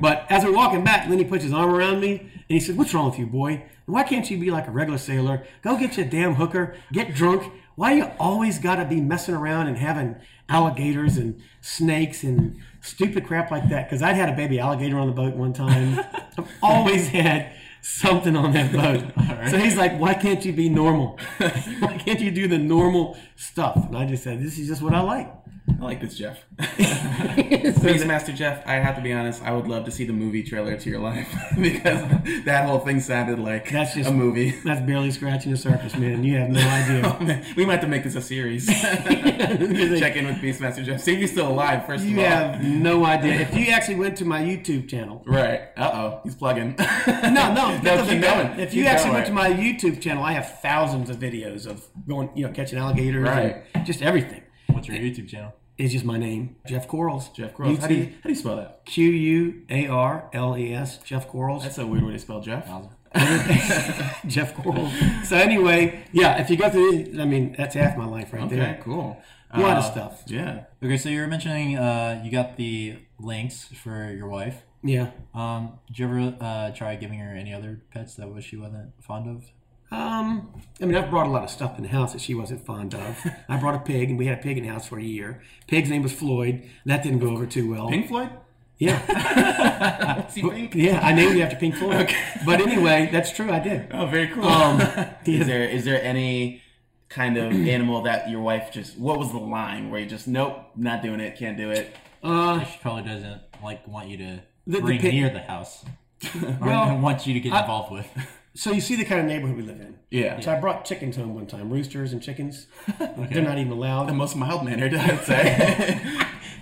But as we're walking back, Lenny puts his arm around me and he said, "What's wrong with you, boy? Why can't you be like a regular sailor? Go get you a damn hooker, get drunk. Why you always got to be messing around and having alligators and snakes and stupid crap like that? Because I'd had a baby alligator on the boat one time. *laughs* I've always had something on that boat. *laughs* So he's like, "Why can't you be normal? *laughs* Why can't you do the normal stuff?" And I just said, "This is just what I like." I like this, Jeff. *laughs* Beastmaster Jeff, I have to be honest, I would love to see the movie trailer to your life because that whole thing sounded like That's just a movie. That's barely scratching the surface, man. You have no idea. we might have to make this a series. Check in with Beastmaster Jeff. See if he's still alive, first You of all. You have no idea. If you actually went to my YouTube channel, Right. Uh oh. He's plugging. no, no, no, that's keep the- going. If Keep you actually went to my YouTube channel, I have thousands of videos of going, you know, catching alligators, Right. and just everything. What's your YouTube channel? It's just my name, Jeff Quarles. Jeff Quarles. How do you how do you spell that? Q U A R L E S. Jeff Quarles. That's a weird way to spell Jeff. *laughs* Jeff Coral. So anyway, yeah, if you go through, I mean, that's half my life right Okay, there. cool. A lot of Uh, stuff. Yeah. Okay, so you were mentioning uh, you got the lynx for your wife. Yeah. Um, did you ever uh, try giving her any other pets that was she wasn't fond of? Um, I mean, I've brought a lot of stuff in the house that she wasn't fond of. I brought a pig, and we had a pig in the house for a year. Pig's name was Floyd. That didn't go over too well. Pink Floyd? Yeah, *laughs* Is he pink? yeah. I named it after Pink Floyd. Okay. But anyway, that's true. I did. Oh, very cool. Um, *laughs* is there is there any kind of animal that your wife just what was the line where you just nope, not doing it, can't do it? Uh, She probably doesn't like want you to The- bring near the house, *laughs* Well, want you to get I- involved with. so you see the kind of neighborhood we live in. Yeah. So I brought chickens home one time, roosters and chickens. *laughs* They're not even allowed. The most mild mannered, *laughs* I'd say.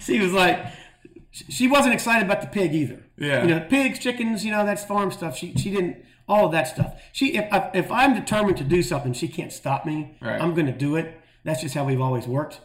she was like, she wasn't excited about the pig either. Yeah. You know, pigs, chickens, you know, that's farm stuff. She she didn't all of that stuff. She if I, if I'm determined to do something, she can't stop me. Right. I'm going to do it. That's just how we've always worked.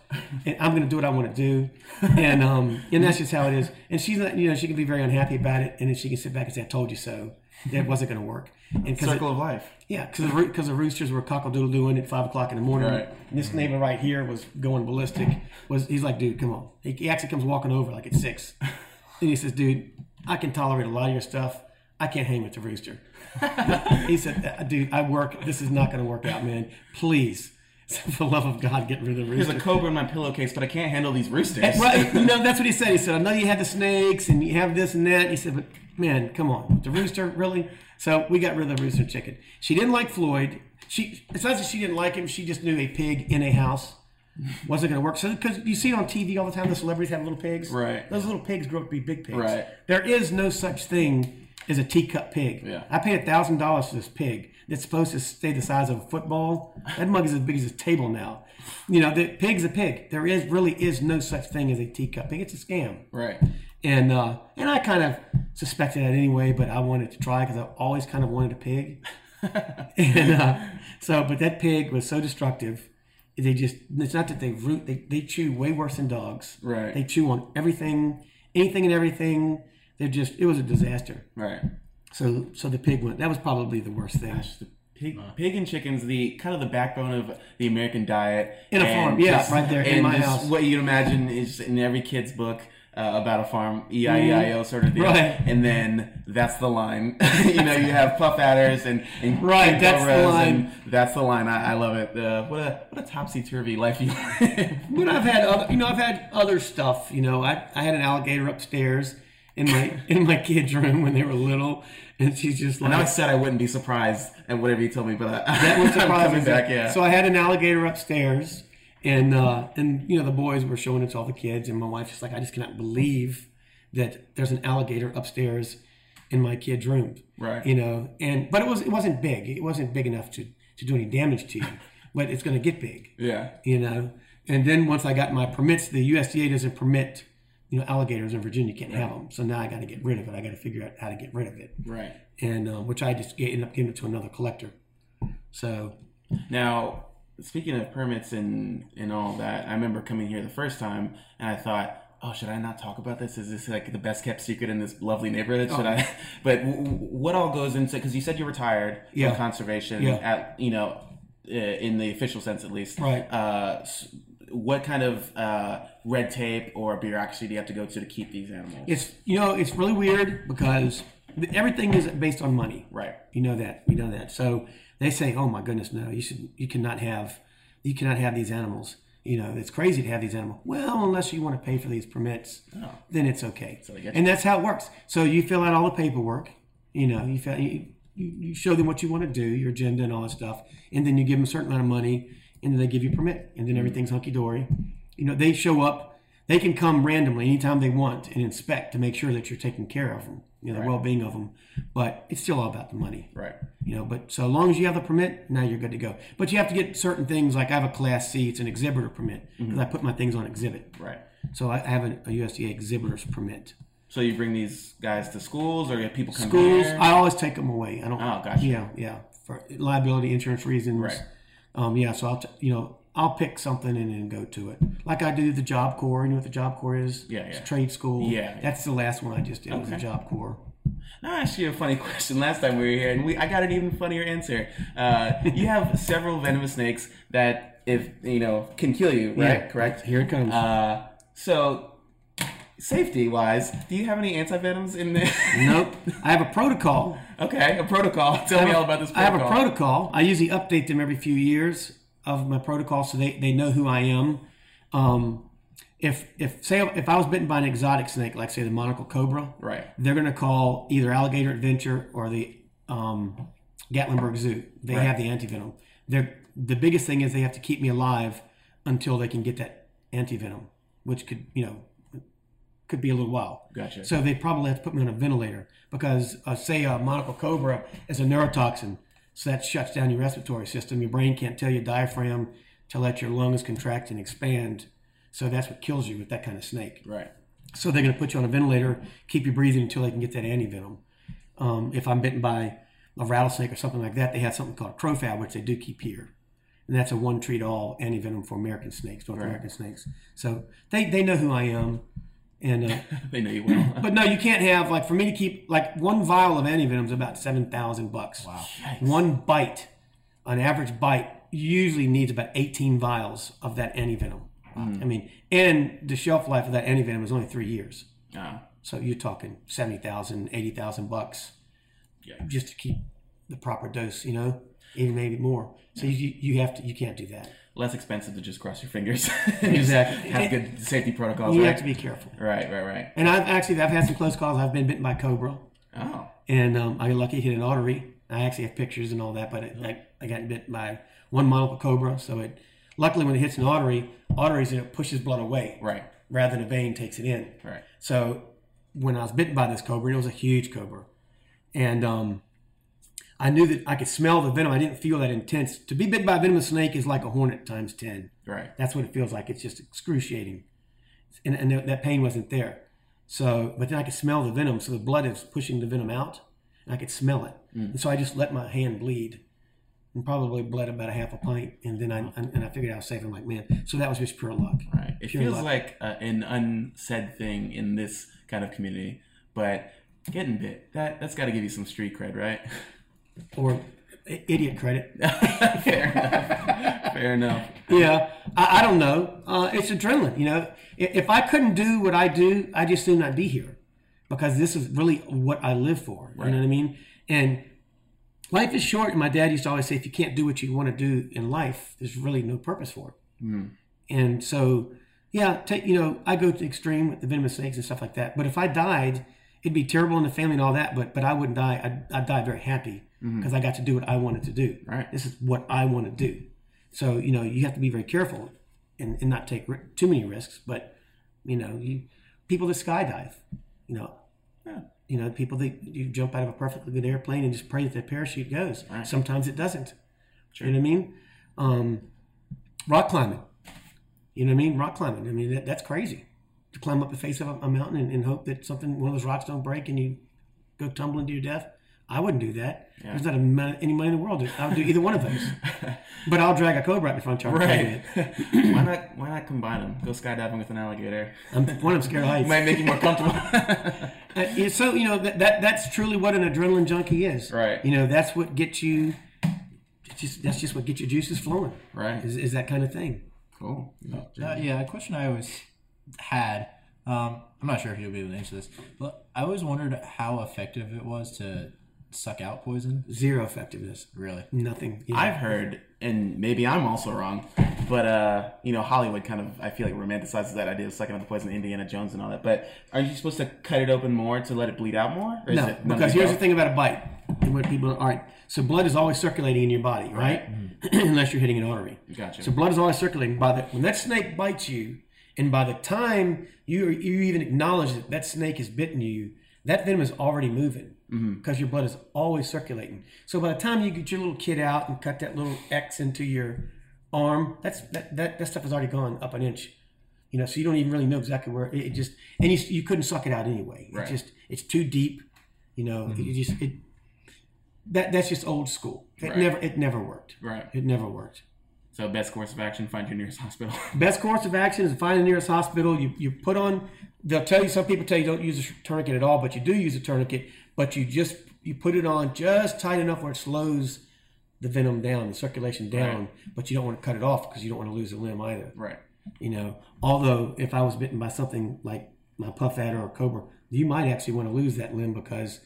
And I'm going to do what I want to do, and um and that's just how it is. And she's not, you know, she can be very unhappy about it, and then she can sit back and say, "I told you so." That wasn't going to work. And Circle of life. yeah, because the, because the roosters were cockle-doodle doing at five o'clock in the morning. Right. And this neighbor right here was going ballistic. Was he's like, dude, come on. He, he actually comes walking over like at six, and he says, dude, I can tolerate a lot of your stuff. I can't hang with the rooster. *laughs* he said, "Uh, dude, I work. This is not going to work out, man. Please, *laughs* for the love of God, get rid of the rooster. There's a cobra in my pillowcase, but I can't handle these roosters. Right, *laughs* you know, that's what he said. He said, I know you had the snakes and you have this and that. He said, but man, come on, the rooster, really? So we got rid of the rooster chicken. She didn't like Floyd. She it's not that she didn't like him. She just knew a pig in a house wasn't going to work. So because you see it on TV all the time, the celebrities have little pigs. Right. Those little pigs grow up to be big pigs. Right. There is no such thing as a teacup pig. Yeah. I paid a thousand dollars for this pig that's supposed to stay the size of a football. That mug is as big as a table now. You know, the pig's a pig. There is really is no such thing as a teacup pig. It's a scam. right. And uh, and I kind of suspected that anyway, but I wanted to try because I always kind of wanted a pig. *laughs* and uh, so, but that pig was so destructive. They just, it's not that they root, they, they chew way worse than dogs. Right. They chew on everything, anything and everything. They're just, it was a disaster. Right. So, so the pig went, that was probably the worst thing. The pig, pig and chicken's the kind of the backbone of the American diet. In a farm, yeah, just- right there in and my house. What you'd imagine is in every kid's book uh, about a farm, E I E I O sort of deal. Mm-hmm. Right. And then that's the line. *laughs* you know, you have puff adders and, and Right, that's the line. That's the line. I, I love it. Uh, what a what a topsy turvy life you live. But I've had other, you know, I've had other stuff. You know, I, I had an alligator upstairs in my in my kids' room when they were little, and she's just I know I said I wouldn't be surprised at whatever you told me, but I, that was *laughs* I'm surprising. coming back. Yeah. So I had an alligator upstairs, and uh, and you know the boys were showing it to all the kids, and my wife's just like, I just cannot believe that there's an alligator upstairs in my kid's room. Right. You know, and but it was it wasn't big. It wasn't big enough to to do any damage to you, *laughs* but it's going to get big. yeah. you know. And then once I got my permits, the USDA doesn't permit, you know, alligators in Virginia. Can't have them. So now I got to get rid of it. I got to figure out how to get rid of it, Right. and uh, which I just get, end up giving it to another collector. So Now, speaking of permits and and all that, I remember coming here the first time, and I thought, oh, should I not talk about this? Is this like the best kept secret in this lovely neighborhood? Should I? *laughs* But w- what all goes into? Because you said you retired Yeah. from conservation Yeah. at you know, in the official sense at least. Right. Uh, what kind of uh, red tape or bureaucracy do you have to go to to keep these animals? it's you know it's really weird because everything is based on money. right. You know that. You know that. So they say, "Oh my goodness, no! You should. You cannot have. You cannot have these animals. You know, it's crazy to have these animals. Well, unless you want to pay for these permits, then it's okay. get and that's how it works. So you fill out all the paperwork. You know, you fill, you, you you show them what you want to do, your agenda and all that stuff, and then you give them a certain amount of money, and then they give you a permit, and then everything's hunky dory. You know, they show up. They can come randomly anytime they want and inspect to make sure that you're taking care of them, you know, the well-being of them. But it's still all about the money Right. you know but so long as you have the permit now you're good to go but you have to get certain things like i have a class c it's an exhibitor permit because i mm-hmm. put my things on exhibit Right. so i have a, a usda exhibitor's permit So you bring these guys to schools, or you have people come to schools here? i always take them away i don't Oh, gotcha. yeah yeah for liability insurance reasons Right. Um yeah so i'll t- you know i'll pick something and then go to it like i do the job corps you know what the job corps is Yeah, It's trade school Yeah, yeah. that's the last one i just did was the job corps I asked you a funny *laughs* question last time we were here, and we I got an even funnier answer. Uh, you have *laughs* several venomous snakes that, if you know, can kill you, right? Yeah. Correct. Here it comes. Uh, so, safety wise, do you have any anti venoms in there? *laughs* nope. I have a protocol. okay, a protocol. Tell me a- all about this protocol. I have a protocol. I usually update them every few years of my protocol so they, they know who I am. Um, if if say if I was bitten by an exotic snake, like say the monocle cobra, Right. they're going to call either Alligator Adventure or the um, Gatlinburg Zoo. They Right. have the antivenom. They're the biggest thing is they have to keep me alive until they can get that antivenom, which could you know could be a little while. Gotcha. So they probably have to put me on a ventilator because, uh, say, a monocle cobra is a neurotoxin, so that shuts down your respiratory system. Your brain can't tell your diaphragm to let your lungs contract and expand. So that's what kills you with that kind of snake. Right. So they're going to put you on a ventilator, keep you breathing until they can get that antivenom. Um, if I'm bitten by a rattlesnake or something like that, they have something called CroFab, which they do keep here. And that's a one treat all antivenom for American snakes, North Right. American snakes. So they, they know who I am. And uh, *laughs* They know you well. *laughs* but no, you can't have like for me to keep like one vial of antivenom is about seven thousand bucks. Wow. One bite, an average bite usually needs about eighteen vials of that antivenom. I mean, and the shelf life of that antivenom is only three years. Ah, So you're talking 70,000, 80,000 bucks Yeah. just to keep the proper dose, you know, even maybe more. So you, you have to, you can't do that. Less expensive to just cross your fingers. *laughs* Exactly. Have good safety protocols. You right? have to be careful. Right. Right. Right. And I've actually, I've had some close calls. I've been bitten by cobra. Oh. and um, I got lucky hit an artery. I actually have pictures and all that, but it, I, I got bit by one monocle cobra. So it, luckily, when it hits an artery, arteries it pushes blood away Right. rather than a vein takes it in. Right. So when I was bitten by this cobra, it was a huge cobra, and um, I knew that I could smell the venom. I didn't feel that intense. To be bit by a venomous snake is like a hornet times ten. Right. That's what it feels like. It's just excruciating, and, and that pain wasn't there. So, but then I could smell the venom. So the blood is pushing the venom out, and I could smell it. And so I just let my hand bleed, and probably bled about a half a pint. And then I and I figured I was safe. I'm like, man. So that was just pure luck. Right. It Pure feels luck. like uh, an unsaid thing in this kind of community, but getting bit that that's got to give you some street cred, right? *laughs* Or idiot credit. *laughs* Fair enough. Fair enough. Yeah, I, I don't know. Uh, it's adrenaline. You know, if, if I couldn't do what I do, I just assume I'd be here because this is really what I live for. You know what I mean? And life is short. And my dad used to always say, if you can't do what you want to do in life, there's really no purpose for it. And so, yeah, take you know, I go to the extreme with the venomous snakes and stuff like that. But if I died, it'd be terrible in the family and all that. But but I wouldn't die. I'd, I'd die very happy because I got to do what I wanted to do. Right. This is what I want to do. So you know, you have to be very careful and, and not take ri- too many risks. But you know, you people that skydive, you know, Yeah. you know, people that you jump out of a perfectly good airplane and just pray that the parachute goes. Right. Sometimes it doesn't. Sure. You know what I mean? Um, rock climbing. You know what I mean? Rock climbing. I mean, that, that's crazy. To climb up the face of a, a mountain and, and hope that something, one of those rocks don't break and you go tumbling to your death. I wouldn't do that. Yeah. There's not a, any money in the world. I would do either one of those. *laughs* but I'll drag a cobra out in front of Right. *clears throat* why not? Why not combine them? Go skydiving with an alligator. I'm, one, I'm scared of heights. Might make you more comfortable. *laughs* Uh, so you know that, that that's truly what an adrenaline junkie is. Right. You know that's what gets you. Just that's just what gets your juices flowing. right. Is, is that kind of thing. Cool. Uh, yeah, a question I always had. Um, I'm not sure if you'll be able to answer this, but I always wondered how effective it was to suck out poison. Zero effectiveness. Really? Nothing. Yeah. I've heard, and maybe I'm also wrong, but uh, you know, Hollywood kind of I feel like romanticizes that idea of sucking out the poison, Indiana Jones and all that. But aren't you supposed to cut it open more to let it bleed out more? Or is no, it because here's the thing about a bite. What people all right. So blood is always circulating in your body, right? *clears throat* Unless you're hitting an artery. Gotcha. So blood is always circulating. By the when that snake bites you, and by the time you you even acknowledge that that snake has bitten you, that venom is already moving mm-hmm. because your blood is always circulating. So by the time you get your little kid out and cut that little X into your arm, that's that that, that stuff has already gone up an inch. You know, so you don't even really know exactly where it, it just and you, you couldn't suck it out anyway. Right. It's just it's too deep. You know, it mm-hmm. just it that that's just old school. It Right. never it never worked. Right. It never worked. So best course of action: find your nearest hospital. *laughs* Best course of action is find the nearest hospital. You you put on they'll tell you. Some people tell you don't use a tourniquet at all, but you do use a tourniquet. But you just you put it on just tight enough where it slows the venom down, the circulation down. But you don't want to cut it off because you don't want to lose a limb either. Right. You know, although if I was bitten by something like my puff adder or cobra, you might actually want to lose that limb because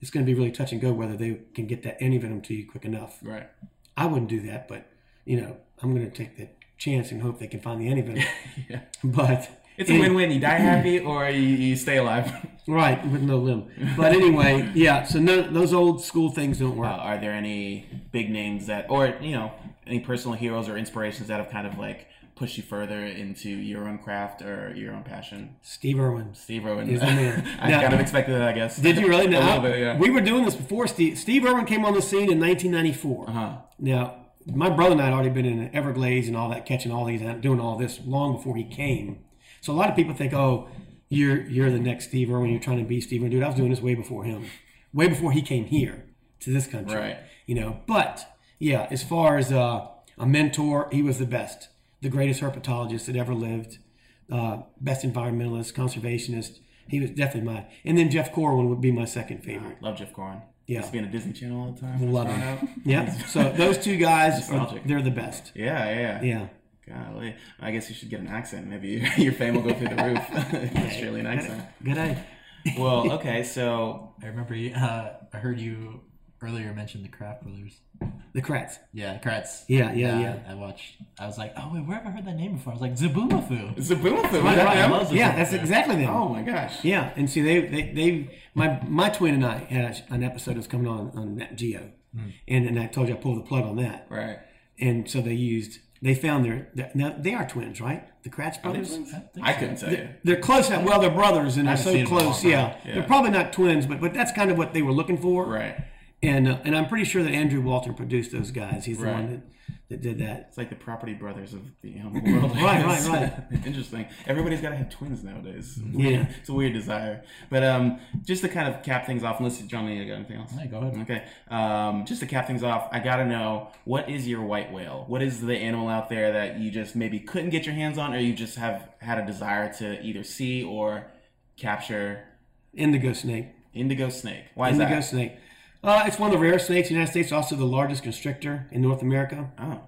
it's going to be really touch and go whether they can get that antivenom to you quick enough. Right. I wouldn't do that, but you know, I'm going to take the chance and hope they can find the antivenom. *laughs* Yeah. But It's a win-win. You die happy or you, you stay alive. *laughs* right with no limb. But anyway, yeah. So no, those old school things don't Uh, work. are there any big names that, or you know, any personal heroes or inspirations that have kind of like pushed you further into your own craft or your own passion? Steve Irwin. Steve Irwin. He's the man. *laughs* I Now- kind of expected that, I guess. Did you really? *laughs* a know? little bit, yeah. We were doing this before Steve. Steve Irwin came on the scene in 1994. uh-huh. Now, my brother and I had already been in the Everglades and all that, catching all these, and doing all this long before he came. So a lot of people think, oh, you're you're the next Steve Irwin. You're trying to be Steve Irwin. Dude, I was doing this way before him, way before he came here to this country. Right. You know, but yeah, as far as uh, a mentor, he was the best, the greatest herpetologist that ever lived, uh, best environmentalist, conservationist. He was definitely my. And then Jeff Corwin would be my second favorite. Love Jeff Corwin. Yeah. Used to be on a Disney Channel all the time. Love him. Yeah. So those two guys, are, they're the best. Yeah, yeah. Yeah. Golly. I guess you should get an accent. Maybe *laughs* your fame will go through the roof. *laughs* Australian accent. Good eye. Well, okay, so *laughs* I remember you, uh, I heard you earlier mention the Kraft Brothers. The Kratts. Yeah, Kratts. Yeah, yeah, yeah. I watched. I was like, oh wait, where have I heard that name before? I was like, Zoboomafoo. Zoboomafoo. is Right, that right. them? love the Yeah, that's exactly them. Oh my gosh. Yeah, and see, they, they, they, my, my twin and I had a, an episode that was coming on on Nat Geo, and and I told you I pulled the plug on that, Right. and so they used, they found their, their now they are twins, right? The Kratts brothers. I couldn't tell you. They're close. Well, they're brothers, and they're so seen them in a close. Yeah. Yeah. they're probably not twins, but but that's kind of what they were looking for. Right. And uh, and I'm pretty sure that Andrew Walton produced those guys. He's the Right. one that, that did that. It's like the property brothers of the animal *laughs* world. Right, right, right. Interesting. Everybody's got to have twins nowadays. Yeah. It's a weird desire. But um, just to kind of cap things off, unless John, you got anything else? Hey, go ahead. Okay. Um, just to cap things off, I gotta know what is your white whale? What is the animal out there that you just maybe couldn't get your hands on, or you just have had a desire to either see or capture? Indigo snake. Indigo snake. Why is Indigo that? snake. Uh, it's one of the rare snakes in the United States. Also, the largest constrictor in North America. Oh,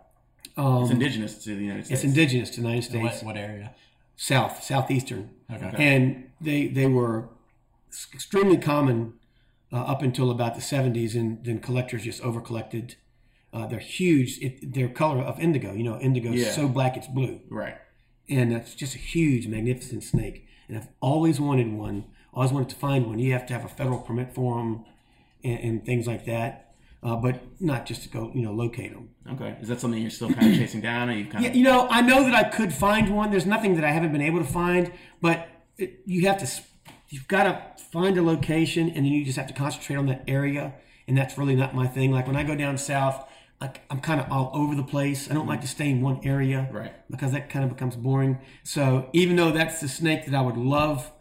Um, it's indigenous to the United States. It's indigenous to the United States, What, what area? south, southeastern, Okay. and they they were extremely common uh, up until about the 70s, and then collectors just over collected. Uh, they're huge. It, their color of indigo. You know, indigo is Yeah. so black it's blue. Right. and it's just a huge, magnificent snake. And I've always wanted one. Always wanted to find one. You have to have a federal permit for them, and, and things like that. Uh, but not just to go, you know, locate them. Okay. Is that something you're still kind of chasing down, or you kind Yeah, of? you know, I know that I could find one. There's nothing that I haven't been able to find, but it, you have to, you've got to find a location, and then you just have to concentrate on that area. And that's really not my thing. Like when I go down south, I, I'm kind of all over the place. I don't like to stay in one area. Right. because that kind of becomes boring. So even though that's the snake that I would love,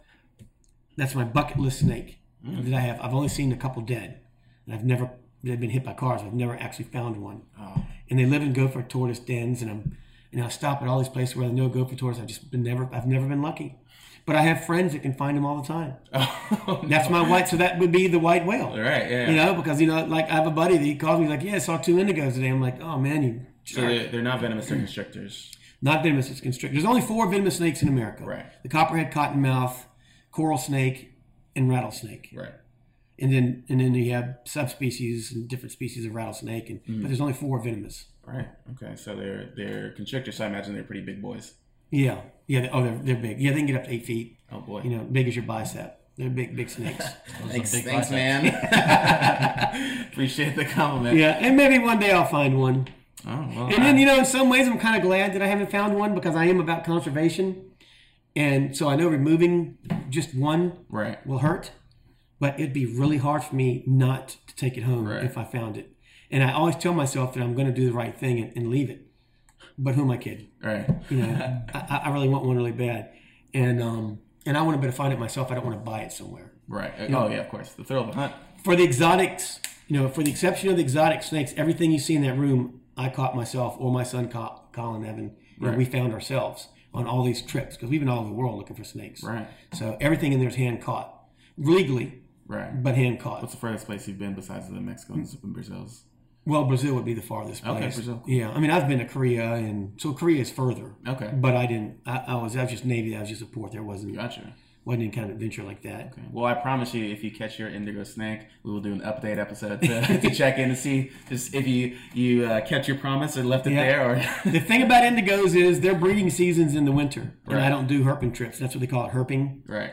that's my bucket list snake Mm. that I have. I've only seen a couple dead, and I've never they've been hit by cars. I've never actually found one. Oh. And they live in gopher tortoise dens, and I'm and I stop at all these places where there's no gopher tortoise. I've just been never I've never been lucky. But I have friends that can find them all the time. Oh, *laughs* That's my white. So that would be the white whale. right. Yeah. You know, because you know, like I have a buddy that he calls me like, "Yeah, I saw two indigos today." I'm like, "Oh man, you." So they're, they're not venomous; they're constrictors. Not venomous, it's constrictor. There's only four venomous snakes in America. Right. The copperhead cottonmouth, coral snake, and rattlesnake. Right. And then and then you have subspecies and different species of rattlesnake, and Mm. but there's only four venomous. Right. Okay. So they're they're constrictors. So I imagine they're pretty big boys. Yeah. Yeah. They, oh, they're, they're big. Yeah, they can get up to eight feet. Oh boy. You know, big as your bicep. They're big, big snakes. *laughs* Thanks, big thanks, biceps. man. *laughs* Appreciate the compliment. yeah, and maybe one day I'll find one. Oh well. And then, you know, in some ways, I'm kind of glad that I haven't found one because I am about conservation. And so I know removing just one right. will hurt, but it'd be really hard for me not to take it home Right. if I found it. And I always tell myself that I'm going to do the right thing and, and leave it. But who am I kidding? Right. You know, I, I really want one really bad, and um, and I want to be able to find it myself. I don't want to buy it somewhere. Right. Oh yeah. Of course. The thrill of the hunt. For the exotics, you know, for the exception of the exotic snakes, everything you see in that room, I caught myself or my son caught Colin Evan. You Right. we found ourselves. On all these trips because we've been all over the world looking for snakes. Right. So everything in there is hand caught, legally, Right. but hand caught. What's the furthest place you've been besides the Mexicans and Brazils? Well, Brazil would be the farthest place. Okay, Brazil. Yeah, I mean, I've been to Korea, and so Korea is further. Okay. But I didn't. I, I was. I was just Navy. I was just a port. There wasn't Gotcha. Wasn't kind of adventure like that. Okay. Well, I promise you, if you catch your indigo snake, we will do an update episode to, *laughs* to check in to see just if you you uh, kept your promise and left it Yeah. there, or *laughs* The thing about indigos is their breeding season's in the winter, and I don't do herping trips. That's what they call it, herping. right.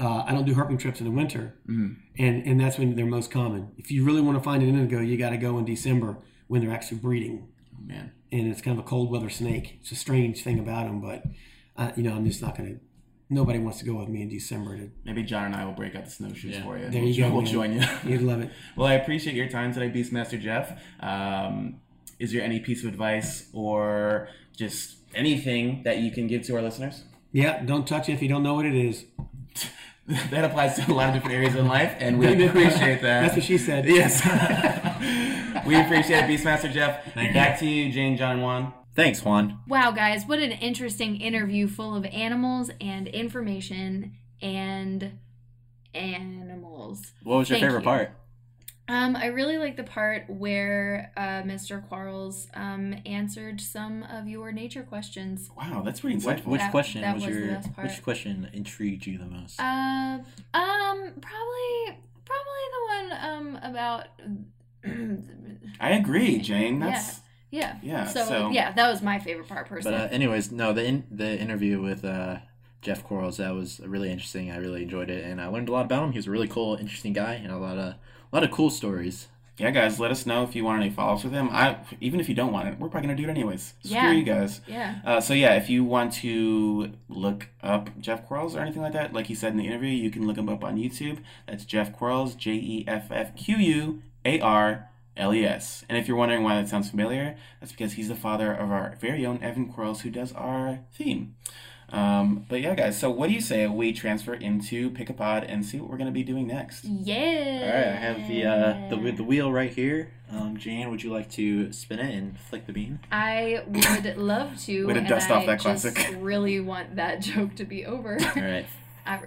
Uh, I don't do herping trips in the winter, Mm-hmm. and and that's when they're most common. If you really want to find an indigo, you got to go in December when they're actually breeding, Oh, man. and it's kind of a cold weather snake. It's a strange thing about them, but uh, you know, I'm just not gonna. Nobody wants to go with me in December. To, Maybe John and I will break out the snowshoes Yeah. for you. There we'll, you go, We'll man. join you. you'd love it. *laughs* well, I appreciate your time today, Beastmaster Jeff. Um, is there any piece of advice or just anything that you can give to our listeners? Yeah, don't touch it if you don't know what it is. *laughs* that applies to a lot of different areas in life, and we *laughs* appreciate that. That's what she said. Yes. we appreciate it, Beastmaster Jeff. Thank Back to you, Jane, John, and Juan. Thanks, Juan. Wow, guys, what an interesting interview full of animals and information and animals. What was your Thank favorite you. part? Um, I really like the part where uh, Mr. Quarles um, answered some of your nature questions. Wow, that's pretty Which, insightful. which That- question that was, was your which question intrigued you the most? Uh, um, probably, probably the one um about. I agree, Jane. *laughs* That's yeah. Yeah, So, so- yeah, that was my favorite part but personally. uh, anyways, no, the in, the interview with uh, Jeff Quarles that was really interesting. I really enjoyed it, and I learned a lot about him. He was a really cool, interesting guy, and a lot of a lot of cool stories. yeah, guys. Let us know if you want any follow-ups with him. I even if you don't want it, we're probably gonna do it anyways. Screw Yeah. you guys. yeah. Uh, so yeah, if you want to look up Jeff Quarles or anything like that, like he said in the interview, you can look him up on YouTube. That's Jeff Quarles, J E F F Q U A R L E S. And if you're wondering why that sounds familiar, that's because he's the father of our very own Evan Quarles, who does our theme. Um, but yeah, guys. So what do you say we transfer into Pick a Pod and see what we're gonna be doing next? Yeah. All right, I have the uh, the the wheel right here. Um, Jan, would you like to spin it and flick the bean? I would love to. Way to and dust I off that just classic. really want that joke to be over. *laughs* All right, I,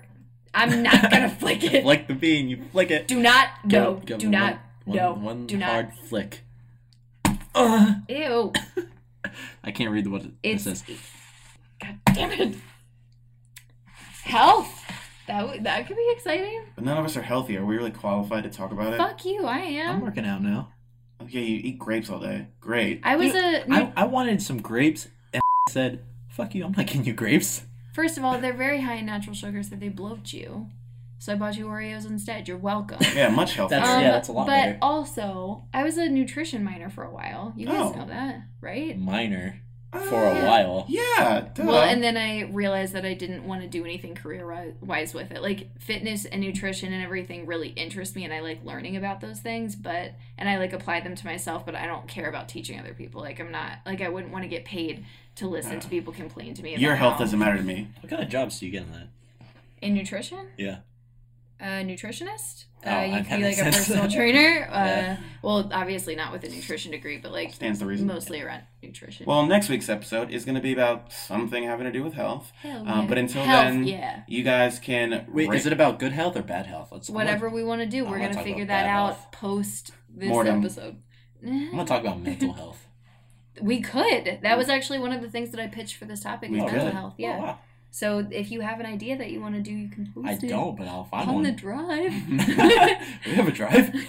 I'm not gonna flick it. flick the bean. You flick it. do not. No. Go- go do not. One, no. one do not. hard flick. Uh, Ew. I can't read what it, it It's. says. God damn it. Health. That w- that could be exciting. But none of us are healthy. Are we really qualified to talk about it? Fuck you. I am. I'm working out now. Okay, you eat grapes all day. Great. I was Dude, a. I, I wanted some grapes, and *laughs* said, "Fuck you! I'm not getting you grapes." First of all, they're very high in natural sugars that they bloat you. So I bought you Oreos instead. You're welcome. *laughs* Yeah, much healthier. That's- yeah, that's a lot Um, but better. also, I was a nutrition minor for a while. You guys Oh. know that, right? Minor Oh, for a while. Yeah. Duh. Well, and then I realized that I didn't want to do anything career wise with it. Like fitness and nutrition and everything really interest me, and I like learning about those things. But and I like apply them to myself, but I don't care about teaching other people. Like I'm not like I wouldn't want to get paid to listen to people complain to me. About Your health how- doesn't matter to me. What kind of jobs do you get in that? in nutrition. Yeah. A nutritionist. Oh, uh, you could be kinda like a personal *laughs* trainer. Uh, Yeah. Well, obviously not with a nutrition degree, but like Stands to reason. mostly around nutrition. Well, next week's episode is going to be about something having to do with health. Hell Um, yeah. but until Health, then, yeah. you guys can Wait, rate- is it about good health or bad health? Let's Whatever we want to do, we're gonna figure that out health. post this Mortem. episode. I'm gonna talk about mental health. *laughs* We could. That was actually one of the things that I pitched for this topic We is mental could. health. Yeah. Oh, wow. So if you have an idea that you want to do, you can post I it I don't, but I'll find on one. On the drive. *laughs* we have a drive. *laughs*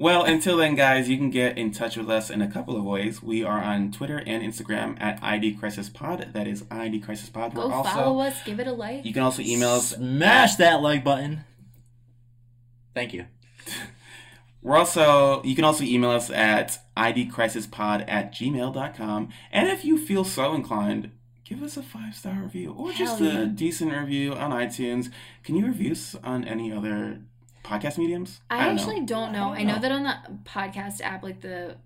Well, until then, guys, you can get in touch with us in a couple of ways. We are on Twitter and Instagram at ID Crisis Pod. That is ID Crisis Pod. Go We're also follow us. Give it a like. you can also email us. Smash that like button. Thank you. *laughs* We're also you can also email us at idcrisispod at gmail.com. And if you feel so inclined, give us a five star review or just Hell a decent review on iTunes. Can you review us on any other podcast mediums? I, don't know. actually don't know. I I, don't know. know. that on the podcast app, like the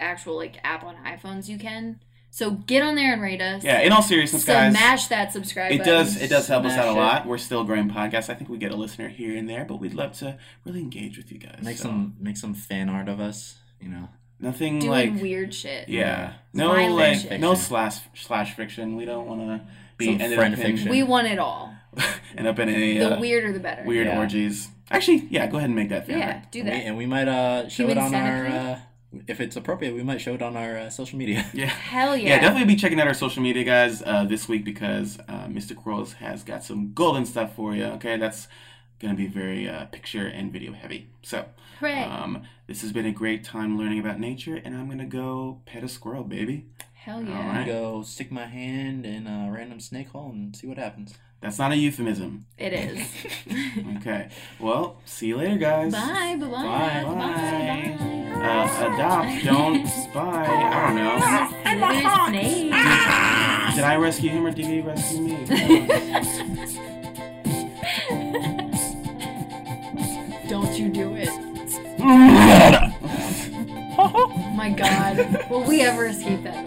actual like app on iPhones, you can. So get on there and rate us. Yeah, in all seriousness, guys. Smash that subscribe It button. does. It does help us out a it. lot. We're still a growing podcast. I think we get a listener here and there, but we'd love to really engage with you guys. Make So, some make some fan art of us. You know, Nothing doing like weird shit. yeah. No Violent like fiction. no slash slash fiction. We don't want to be Some ended friend up in, fiction. We want it all. *laughs* end up in a The uh, weirder the better. weird Yeah. orgies. Actually, yeah. Go ahead and make that fair. Yeah, do And we, that. and we might uh, show Human it on our. Uh, if it's appropriate, we might show it on our uh, social media. *laughs* Yeah. Hell Yeah. yeah. definitely be checking out our social media, guys, uh, this week because uh, Mr. Quarles has got some golden stuff for you. Okay, that's gonna be very uh, picture and video heavy. So, Hooray. um, this has been a great time learning about nature, and I'm gonna go pet a squirrel, baby. Hell yeah. I'm right. gonna go stick my hand in a random snake hole and see what happens. That's not a euphemism. It is. *laughs* Okay. Well, see you later, guys. bye. Bye. Bye. Bye. Bye. Bye. Uh, adopt, don't spy. I don't know. Slither snake. Did I rescue him or did he rescue me? *laughs* Don't you do it. *laughs* my god. Will we ever escape that